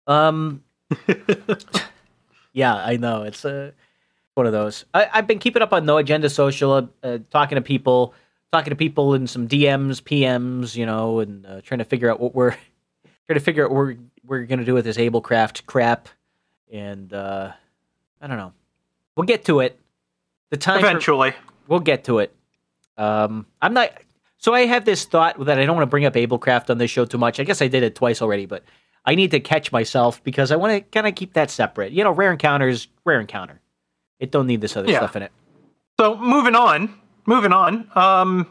S2: Um, yeah, I know it's a one of those. I, I've been keeping up on No Agenda Social, uh, talking to people, talking to people in some DMs, PMs, you know, and uh, trying to figure out what we're trying to figure out what we're we're gonna do with this AbleKraft crap. And uh, I don't know. We'll get to it. The time for-
S1: Eventually.
S2: we'll get to it. Um, I'm not. So I have this thought that I don't want to bring up AbleKraft on this show too much. I guess I did it twice already, but I need to catch myself because I want to kind of keep that separate. You know, rare encounters, rare encounter. It don't need this other
S1: Yeah.
S2: stuff in it.
S1: So moving on, moving on. Um,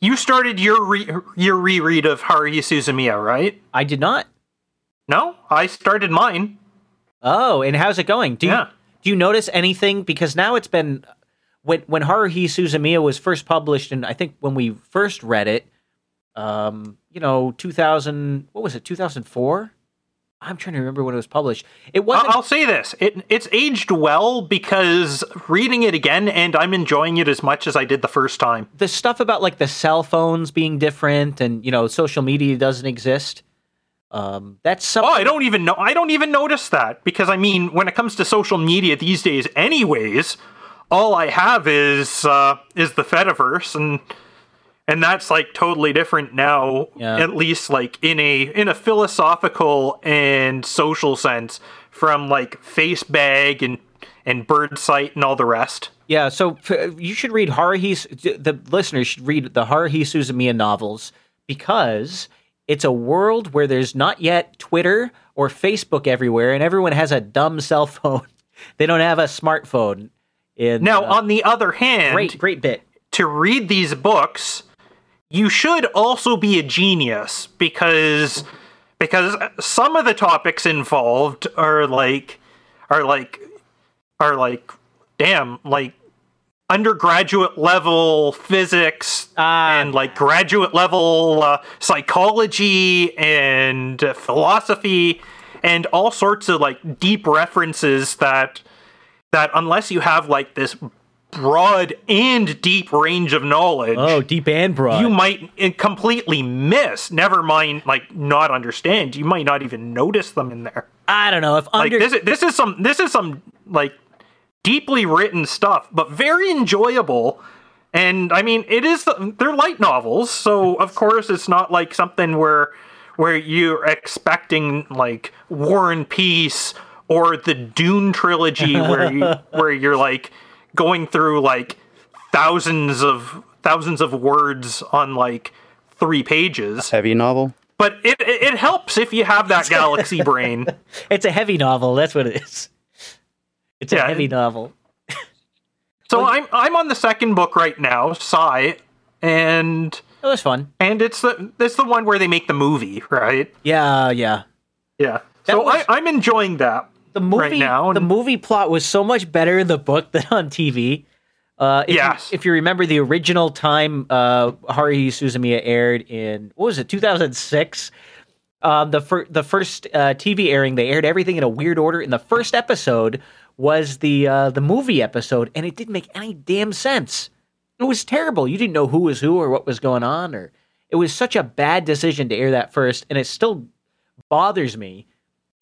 S1: you started your re- your reread of Haruhi Suzumiya, right?
S2: I did not.
S1: No, I started mine.
S2: Oh, and how's it going? Do you
S1: Yeah.
S2: do you notice anything? Because now it's been when when Haruhi Suzumiya was first published, and I think when we first read it, um, you know, two thousand what was it, two thousand four? I'm trying to remember when it was published. It wasn't.
S1: I'll say this: it it's aged well because reading it again, and I'm enjoying it as much as I did the first time.
S2: the stuff about like the cell phones being different and you know social media doesn't exist um that's
S1: Oh, I don't even know. I don't even notice that because I mean, when it comes to social media these days, anyways, all I have is uh, is the Fediverse, and and that's like totally different now.
S2: Yeah.
S1: At least like in a in a philosophical and social sense, from like Facebag and and Birdsite and all the rest.
S2: yeah so f- you should read haruhi the listeners should read the haruhi suzumiya novels because it's a world where there's not yet twitter or facebook everywhere and everyone has a dumb cell phone they don't have a smartphone and
S1: Now,
S2: uh,
S1: on the other hand,
S2: great great bit.
S1: to read these books, you should also be a genius because because some of the topics involved are like are like are like damn like undergraduate level physics and like graduate level uh, psychology and uh, philosophy and all sorts of like deep references that that unless you have like this broad and deep range of knowledge
S2: Oh, deep and broad.
S1: you might uh, completely miss never mind like not understand. You might not even notice them in there.
S2: I don't know if
S1: like this is this is some this is some like deeply written stuff but very enjoyable. And i mean it is they're light novels so of course it's not like something where where you're expecting like war and peace or the dune trilogy where you where you're like going through like thousands of thousands of words on like three pages
S3: Heavy novel.
S1: but it it, it helps if you have that galaxy brain
S2: it's a heavy novel. That's what it is. It's a
S1: Yeah,
S2: heavy
S1: it-
S2: novel.
S1: So I'm I'm on the second book right now, Sigh, and
S2: It was fun.
S1: and it's the it's the one where they make the movie, right?
S2: Yeah, yeah.
S1: Yeah.
S2: That
S1: So
S2: was-
S1: I, I'm enjoying that
S2: The movie,
S1: right now.
S2: the movie plot was so much better in the book than on TV. Uh, if
S1: Yes.
S2: You, if you remember the original time uh, Haruhi Suzumiya aired in what was it, 2006? Um, the fir- the first uh, TV airing, they aired everything in a weird order. And the first episode was the uh, the movie episode, and it didn't make any damn sense. It was terrible. You didn't know who was who or what was going on, or it was such a bad decision to air that first, and it still bothers me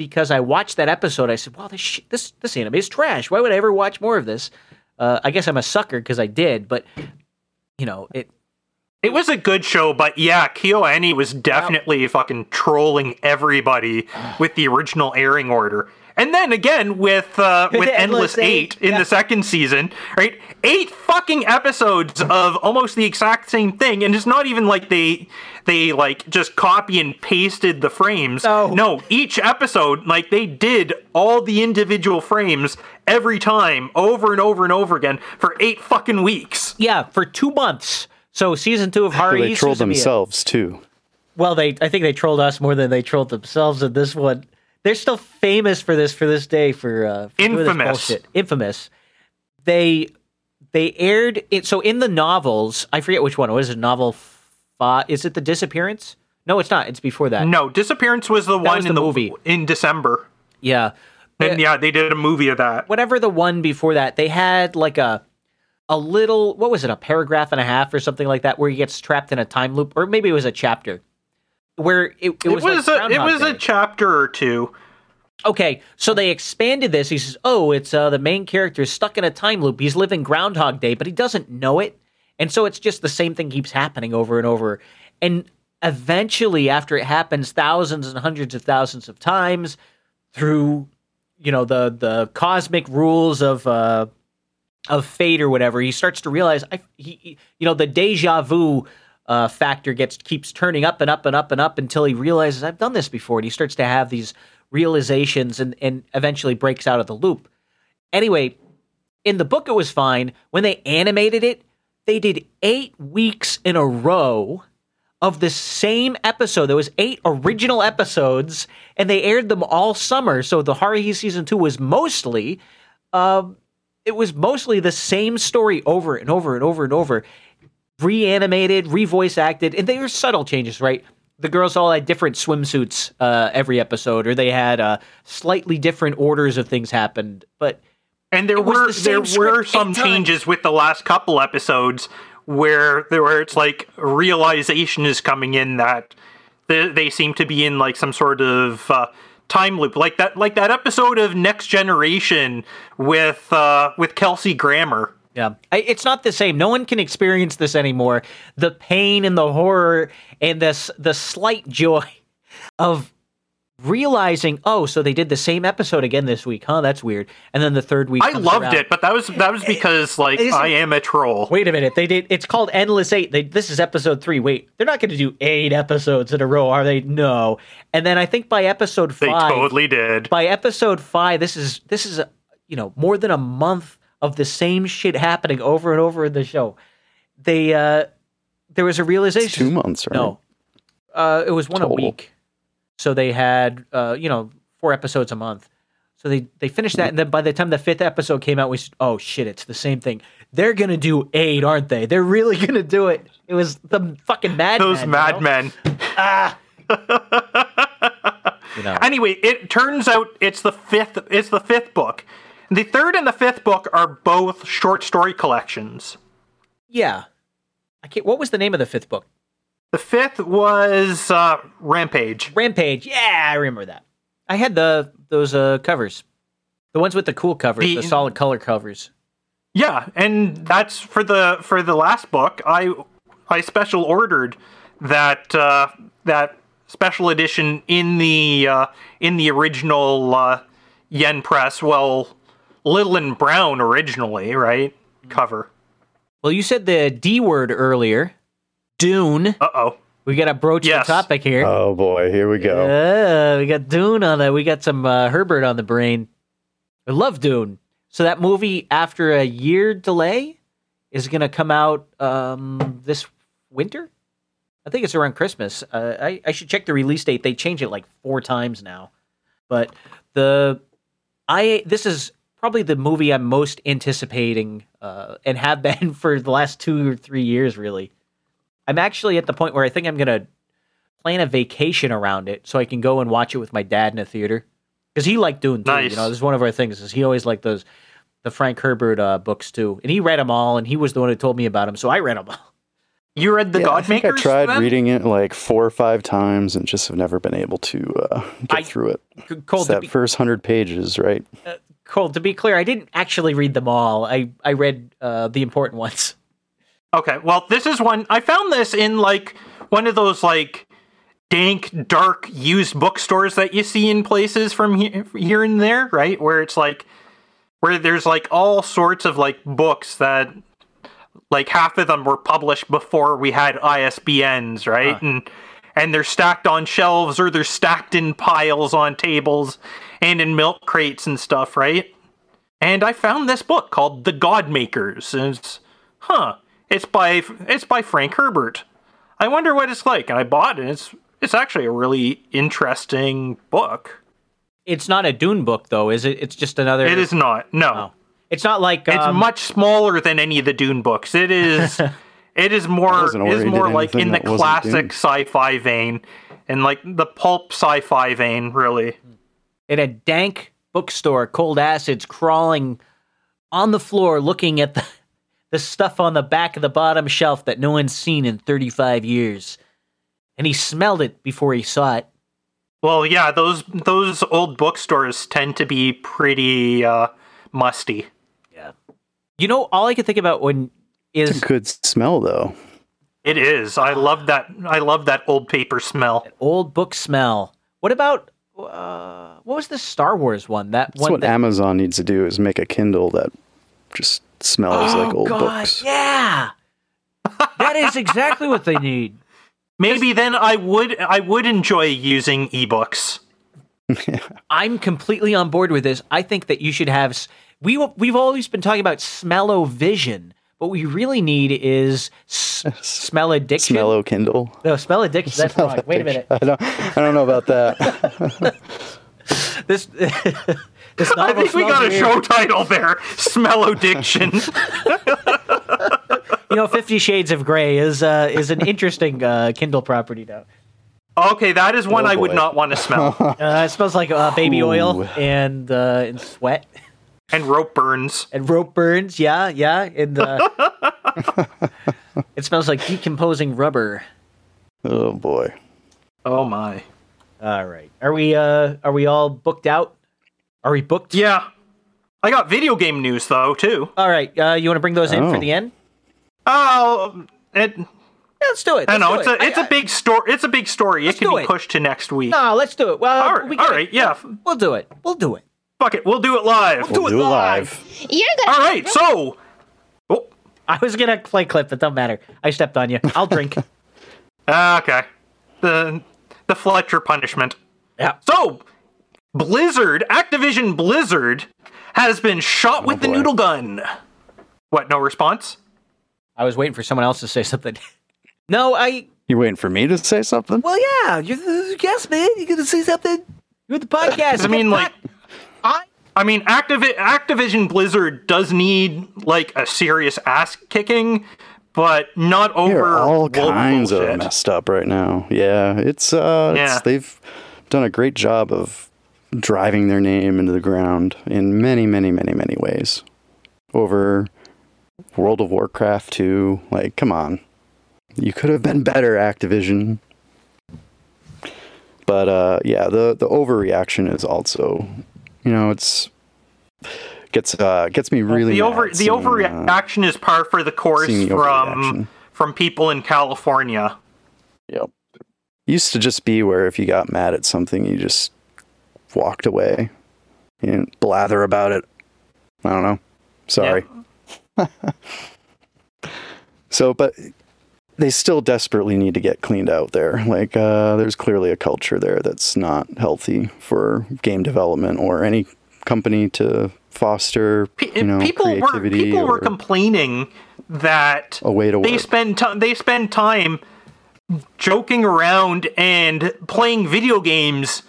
S2: because I watched that episode. I said, "Wow, this sh- this this anime is trash. Why would I ever watch more of this?" Uh, I guess I'm a sucker because I did, but you know it.
S1: it was a good show, but yeah, KyoAni was definitely fucking trolling everybody with the original airing order. And then again with uh, with
S2: Endless
S1: Endless
S2: Eight,
S1: Eight in
S2: yeah.
S1: the second season, right? Eight fucking episodes of almost the exact same thing, and it's not even like they they like just copy and pasted the frames.
S2: No.
S1: no, each episode like they did all the individual frames every time, over and over and over again for eight fucking weeks.
S2: Yeah, for two months. So season two of
S3: Well, they trolled themselves too.
S2: Well, they I think they trolled us more than they trolled themselves in this one. They're still famous for this for this day for, uh, for
S1: Infamous.
S2: Infamous. They they aired it. So in the novels, I forget which one. Was it? Novel five? Is it the disappearance? No, it's not. It's before that.
S1: No, Disappearance was the one
S2: was
S1: in
S2: the
S1: the
S2: movie.
S1: in December.
S2: Yeah.
S1: And yeah, they did a movie of that.
S2: whatever the one before that, they had like a a little what was it, a paragraph and a half or something like that, where he gets trapped in a time loop, or maybe it was a chapter where it, it,
S1: It
S2: was,
S1: was,
S2: like
S1: a it was a chapter or two.
S2: okay. So they expanded this. He says, "Oh, it's uh, the main character is stuck in a time loop. He's living Groundhog Day, but he doesn't know it, and so it's just the same thing keeps happening over and over, and." Eventually, after it happens thousands and hundreds of thousands of times through, you know, the the cosmic rules of uh, of fate or whatever, he starts to realize, I, he, he- you know, the deja vu uh, factor gets keeps turning up and up and up and up until he realizes I've done this before, and he starts to have these realizations and and eventually breaks out of the loop. Anyway, in the book it was fine. When they animated it, they did eight weeks in a row of the same episode. There was eight original episodes, and they aired them all summer. So the Haruhi season two was mostly, um, it was mostly the same story over and over and over and over, reanimated, revoice acted, and they were subtle changes, right? The girls all had different swimsuits uh, every episode, or they had uh, slightly different orders of things happened, but.
S1: And there were
S2: the
S1: there were some changes with the last couple episodes where there where it's like realization is coming in that they, they seem to be in like some sort of uh, time loop like that like that episode of Next Generation with uh, with Kelsey Grammer.
S2: Yeah, I, it's not the same. No one can experience this anymore. The pain and the horror and this the slight joy of realizing, oh, so they did the same episode again this week, huh? That's weird. And then the third week,
S1: I loved
S2: around.
S1: it, but that was that was eh, because eh, like
S2: it isn't-
S1: I am a troll.
S2: Wait a minute, they did. It's called Endless Eight. They, this is episode three. Wait, they're not going to do eight episodes in a row, are they? No. And then I think by episode
S1: They
S2: five,
S1: totally did.
S2: by episode five, this is this is a, you know more than a month of the same shit happening over and over in the show. They uh there was a
S3: It's
S2: realization.
S3: two months, right?
S2: No, uh, it was one a week. So they had uh you know four episodes a month. So they they finished that, and then by the time the fifth episode came out, we said, oh shit, it's the same thing. They're gonna do eight, aren't they? They're really gonna do it. It was the fucking mad
S1: Those madmen.
S2: You know?
S1: Anyway, it turns out it's the fifth. It's the fifth book. The third and the fifth book are both short story collections.
S2: yeah. I can't. What was the name of the fifth book?
S1: The fifth was uh, Rampage.
S2: Rampage. Yeah, I remember that. I had the those uh, covers, the ones with the cool covers, the,
S1: The-
S2: solid color covers.
S1: Yeah, and that's for the for the last book. I I special ordered that uh, that special edition in the uh, in the original uh, Yen press. Well, Little and Brown originally, right? Cover.
S2: Well, you said the D word earlier, Dune.
S1: Uh oh.
S2: We got a broach
S1: Yes.
S2: the topic here.
S3: Oh boy, here we go.
S2: Uh, we got Dune on that. We got some uh, Herbert on the brain. I love Dune. So that movie, after a year delay, is going to come out um, this winter. I think it's around Christmas. Uh, I, I should check the release date. They change it like four times now. But the I this is probably the movie I'm most anticipating uh, and have been for the last two or three years. Really, I'm actually at the point where I think I'm gonna plan a vacation around it so I can go and watch it with my dad in a theater because he liked Dune too.
S1: Nice.
S2: You know, this is one of our things. Is he always liked those the Frank Herbert uh, books too, and he read them all, and he was the one who told me about them, so I read them all.
S1: You read the
S3: Yeah, I think I tried
S1: then?
S3: reading it like four or five times and just have never been able to uh, get
S2: I-
S3: through it.
S2: Cole,
S3: It's that
S2: be,
S3: first hundred pages, right?
S2: Cole, to be clear, I didn't actually read them all. I I read uh, the important ones.
S1: Okay, well, this is one I found this in like one of those like dank, dark used bookstores that you see in places from here, here and there, right? Where it's like where there's like all sorts of like books that like half of them were published before we had ISBNs, right? And and they're stacked on shelves or they're stacked in piles on tables and in milk crates and stuff, right? And I found this book called The Godmakers. And it's huh, it's by it's by Frank Herbert. I wonder what it's like. And I bought it. It's it's actually a really interesting book.
S2: It's not a Dune book, though, is it? It's just another.
S1: It is not. No.
S2: Oh. It's not like
S1: It's
S2: um,
S1: much smaller than any of the Dune books. It is it is more
S3: wasn't
S1: it is more like in the classic
S3: Dune.
S1: sci-fi vein and like the pulp sci-fi vein, really.
S2: In a dank bookstore, cold acids crawling on the floor, looking at the the stuff on the back of the bottom shelf that no one's seen in 35 years, and he smelled it before he saw it.
S1: Well, yeah, those those old bookstores tend to be pretty uh, musty. Yeah.
S2: You know, all I can think about when is It's
S3: a good smell though.
S1: It is. I love that. I love that old paper smell.
S2: old book smell. What about uh, what was the Star Wars one? That
S3: That's
S2: one.
S3: what
S2: that,
S3: Amazon needs to do is make a Kindle that just smells like old
S2: Oh, God,
S3: books.
S2: Yeah, that is exactly what they need.
S1: Maybe then I would I would enjoy using ebooks.
S2: I'm completely on board with this. I think that you should have. We we've always been talking about smell-o-vision. What we really need is s- smell-o-diction.
S3: Smello Kindle.
S2: no, smell-o-diction. That's wrong. Wait a minute.
S3: I don't. I don't know about that.
S2: This this
S1: I think we
S2: smells
S1: got a
S2: weird.
S1: show title there. Smell-o-diction.
S2: You know, Fifty Shades of Grey is uh, is an interesting uh, Kindle property though.
S1: okay, that is one
S3: Oh,
S1: I would not want to smell.
S2: Uh, it smells like uh, baby oil and uh, and sweat
S1: and rope burns.
S2: and rope burns. Yeah, yeah, and uh, it smells like decomposing rubber.
S3: oh boy.
S1: Oh my.
S2: All right, are we uh, are we all booked out? Are we booked?
S1: Yeah. I got video game news though too.
S2: All right, uh, you want to bring those in for
S3: Oh.
S2: the end?
S1: Oh, it.
S2: Yeah, let's do it.
S1: I
S2: Let's
S1: know it's
S2: it.
S1: a it's
S2: I-
S1: a big story. It's a big story. It
S2: Let's
S1: can be
S2: it.
S1: pushed to next week.
S2: No, let's do it. Well,
S1: All right,
S2: we
S1: all
S2: gotta-
S1: right, yeah.
S2: we'll do it. We'll do it.
S1: Fuck it, we'll do it live.
S2: Do
S3: We'll
S2: it
S3: do it
S2: live.
S3: live.
S5: You're good.
S1: All right, so. Oh,
S2: I was gonna play clip, but don't matter. I stepped on you. I'll drink.
S1: ah, okay. The the Fletcher punishment.
S2: yeah.
S1: So, Blizzard, Activision Blizzard, has been shot with the noodle gun. What? No response?
S2: I was waiting for someone else to say something. no, I.
S3: You're waiting for me to say something?
S2: Well, yeah, you're the guest, man. You gonna say something? You're the podcast.
S1: I mean, like,
S2: I
S1: mean, Activ- Activision Blizzard does need like a serious ass kicking, but not over
S3: They're all kinds
S1: bullshit.
S3: of messed up right now. Yeah, it's uh,
S1: Yeah.
S3: It's, they've done a great job of driving their name into the ground in many, many, many, many ways. Over World of Warcraft 2, like, come on, you could have been better, Activision. But uh, yeah, the the overreaction is also, you know, it's gets uh gets me really
S1: the over the
S3: uh,
S1: overreaction is par for the course
S3: the
S1: from from people in California.
S3: Yep. Used to just be where if you got mad at something, you just walked away. You didn't blather about it. I don't know. Sorry. so, but they still desperately need to get cleaned out there. Like, uh, there's clearly a culture there that's not healthy for game development or any company to foster, you know,
S1: people were people were complaining that
S3: a way to
S1: they
S3: work.
S1: spend ti they spend time joking around and playing video games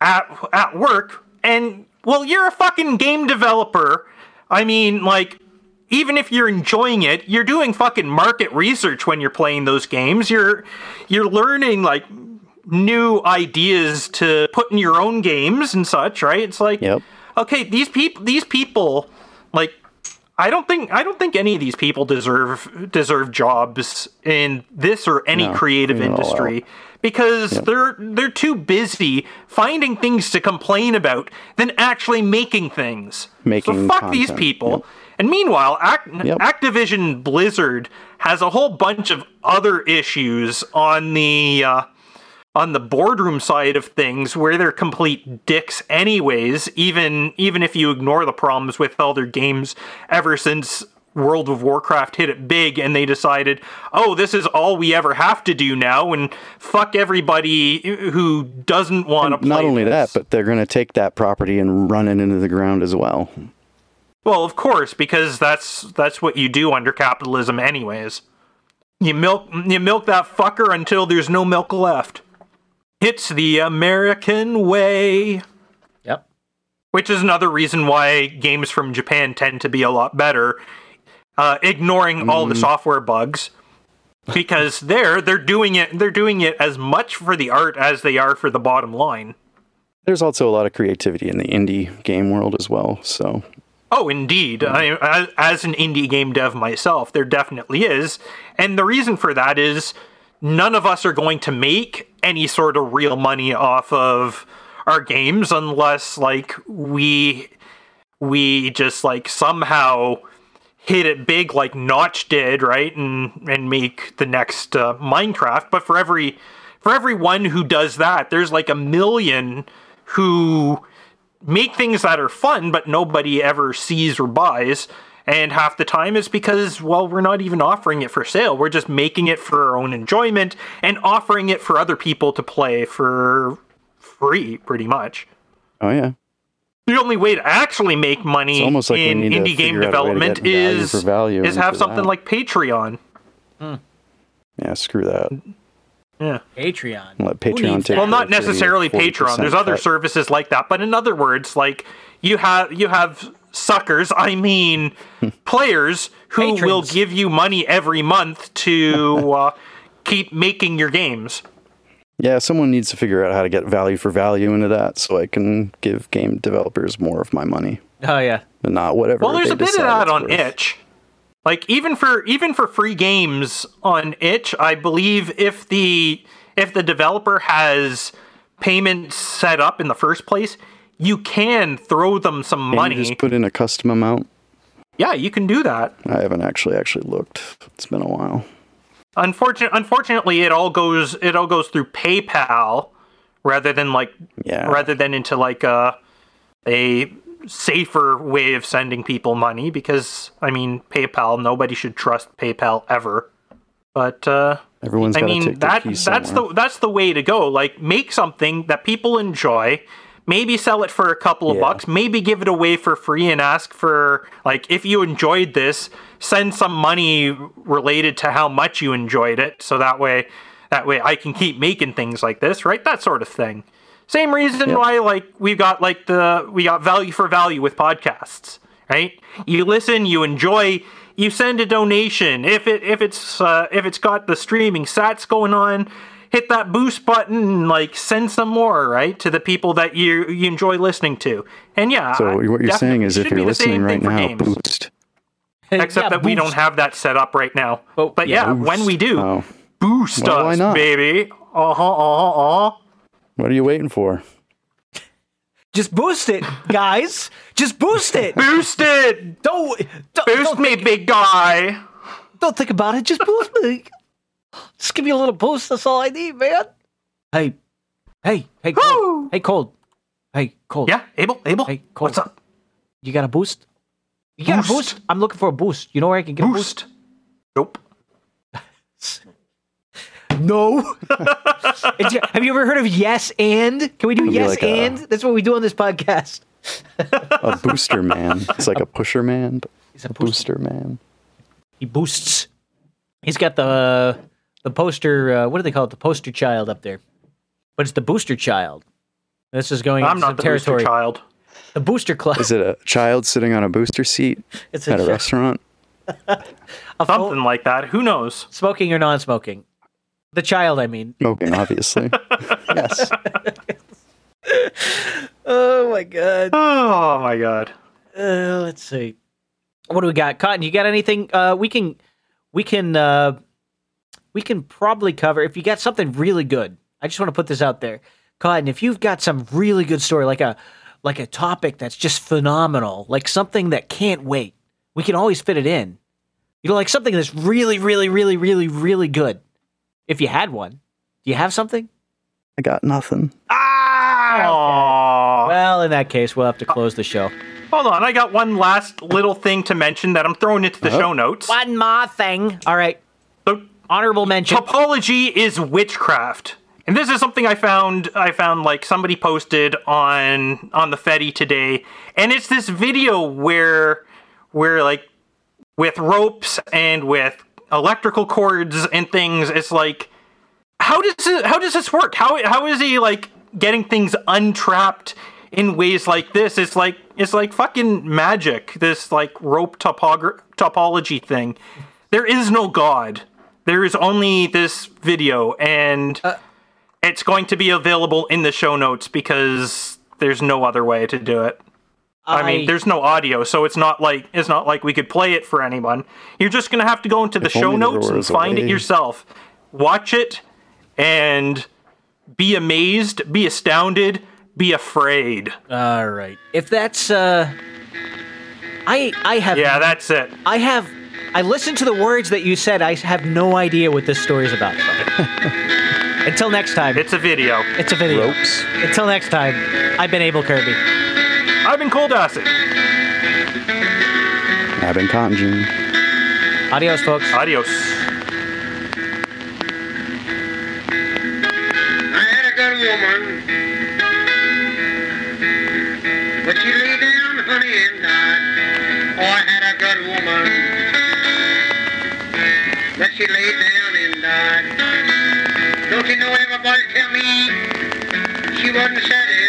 S1: at at work and well you're a fucking game developer i mean like even if you're enjoying it you're doing fucking market research when you're playing those games you're you're learning like new ideas to put in your own games and such right it's like
S3: Yep.
S1: okay these people these people like I don't think I don't think any of these people deserve deserve jobs in this or any
S3: No,
S1: creative
S3: clean it all
S1: industry because they're they're too busy finding things to complain about than actually making things.
S3: Making
S1: so fuck these people.
S3: yep.
S1: And meanwhile,
S3: Yep.
S1: Activision Blizzard has a whole bunch of other issues on the uh, on the boardroom side of things where they're complete dicks anyways even even if you ignore the problems with all their games ever since World of Warcraft hit it big and they decided, "Oh, this is all we ever have to do now and fuck everybody who doesn't want to play."
S3: Not only
S1: this."
S3: that, but they're going to take that property and run it into the ground as well.
S1: Well, of course, because that's that's what you do under capitalism anyways. You milk you milk that fucker until there's no milk left. It's the American way.
S2: Yep.
S1: Which is another reason why games from Japan tend to be a lot better, uh, ignoring all the software bugs. Because there, they're doing it. They're doing it as much for the art as they are for the bottom line.
S3: There's also a lot of creativity in the indie game world as well. So
S1: Oh, indeed. I, as, as an indie game dev myself, there definitely is. And the reason for that is none of us are going to make any sort of real money off of our games unless like we we just like somehow hit it big like Notch did, right? And and make the next uh, Minecraft. But for every for everyone who does that, there's like a million who make things that are fun but nobody ever sees or buys. And half the time is because, well, we're not even offering it for sale. We're just making it for our own enjoyment and offering it for other people to play for free, pretty much.
S3: oh yeah,
S1: The only way to actually make money
S3: almost like
S1: in indie game
S3: figure out a way to
S1: development
S3: value
S1: is
S3: value
S1: is have something like Patreon. Hmm.
S3: yeah, screw that.
S1: Yeah.
S2: Patreon.
S3: Let Patreon take?
S1: Well, not necessarily
S3: 40%
S1: Patreon. There's other
S3: cut.
S1: services like that, but in other words, like you have you have suckers, I mean players who will give you money every month to uh, keep making your games.
S3: Yeah, someone needs to figure out how to get value for value into that, so I can give game developers more of my money
S2: Oh yeah.
S3: and not whatever.
S1: Well, there's
S3: they
S1: a bit of that on
S3: worth.
S1: itch. Like even for even for free games on itch, I believe if the if the developer has payments set up in the first place, you can throw them some money.
S3: just put in a custom amount.
S1: yeah, you can do that.
S3: I haven't actually actually looked. It's been a while.
S1: Unfortunate, unfortunately, it all goes it all goes through PayPal rather than like
S3: Yeah.
S1: rather than into like uh, a a safer way of sending people money because I mean PayPal nobody should trust PayPal ever. But uh
S3: Everyone's
S1: I mean that that's
S3: somewhere.
S1: the that's the way to go. Like make something that people enjoy, maybe sell it for a couple of
S3: Yeah.
S1: bucks, maybe give it away for free and ask for like if you enjoyed this, send some money related to how much you enjoyed it so that way that way I can keep making things like this, right? That sort of thing. Same reason
S3: Yep.
S1: why like we've got like the we got value for value with podcasts, right? You listen, you enjoy, you send a donation. If it if it's uh, if it's got the streaming sats going on, hit that boost button and like send some more, right, to the people that you you enjoy listening to. And yeah,
S3: So what you're saying is, if you're listening right
S1: for
S3: now,
S1: games.
S3: boost.
S1: Except
S2: Yeah,
S1: that we don't have that set up right now.
S2: Oh,
S1: but
S2: yeah.
S1: yeah, when we do,
S3: Oh,
S1: boost
S3: Well,
S1: us, baby. Uh huh. Uh huh. Uh.
S3: What are you waiting for?
S2: Just boost it, guys. Just boost it.
S1: Boost it.
S2: Don't don't,
S1: Boost
S2: don't,
S1: me, big guy.
S2: don't think about it. Just boost me. Just give me a little boost. That's all I need, man. Hey, hey, hey,
S1: Woo!
S2: cold. hey, cold. Hey, cold.
S1: Yeah, Abel. Abel.
S2: Hey, Cole.
S1: What's up?
S2: You got a boost? You got a
S1: Boost.
S2: boost? I'm looking for a boost. You know where I can get a boost?
S1: Boost. Nope.
S2: No. Have you ever heard of yes and? Can we do
S3: It'll
S2: yes
S3: like a-
S2: and? That's what we do on this podcast.
S3: A booster man. It's like a pusher man, but
S2: He's a
S3: a
S2: booster.
S3: booster man.
S2: He boosts. He's got the the poster. Uh, what do they call it? The poster child up there. But it's the booster child. This is going
S1: I'm
S2: into
S1: not
S2: some
S1: the
S2: territory.
S1: booster child.
S2: The booster club.
S3: Is it a child sitting on a booster seat
S2: It's
S3: at a
S2: chi-
S3: restaurant?
S2: a full-
S1: Something like that. Who knows?
S2: smoking or non-smoking. The child, I mean.
S3: Smoking, obviously. yes.
S2: Oh my god.
S1: Oh my god.
S2: Uh, let's see. What do we got? Cotton, you got anything? Uh, we can, we can, uh, we can probably cover if you got something really good. I just want to put this out there, Cotton. If you've got some really good story, like a, like a topic that's just phenomenal, like something that can't wait, we can always fit it in. You know, like something that's really, really, really, really, really good. If you had one, do you have something?
S3: I got nothing.
S1: Ah.
S2: Well, in that case, we'll have to close the show.
S1: Hold on. I got one last little thing to mention that I'm throwing into the
S3: Oh.
S1: show notes.
S2: One more thing. All right.
S1: So,
S2: Honorable mention.
S1: topology is witchcraft. And this is something I found I found like somebody posted on on the Fedi today. And it's this video where where like with ropes and with electrical cords and things, it's like how does it, how does this work? How how is he like getting things untrapped in ways like this? It's like it's like fucking magic. This like rope topogra- topology thing. There is no god. There is only this video, and uh, it's going to be available in the show notes because there's no other way to do it. I, mean, there's no audio, so it's not like it's not like we could play it for anyone. You're just gonna have to go into the show notes and find it yourself. Watch it and be amazed, be astounded, be afraid.
S2: All right. If that's uh I I have
S1: Yeah, that's it.
S2: I have I listened to the words that you said. I have no idea what this story is about. Until next time.
S1: It's a video.
S2: it's a video.
S3: Ropes.
S2: Until next time. I've been Abel Kirby.
S1: I've been cold acid.
S3: I've been cottongin.
S2: Adios, folks.
S1: Adios.
S7: I had a good woman, but she lay down, honey, and died. Oh, I had a good woman, but she lay down and died. Don't you know everybody tell me she wasn't satisfied?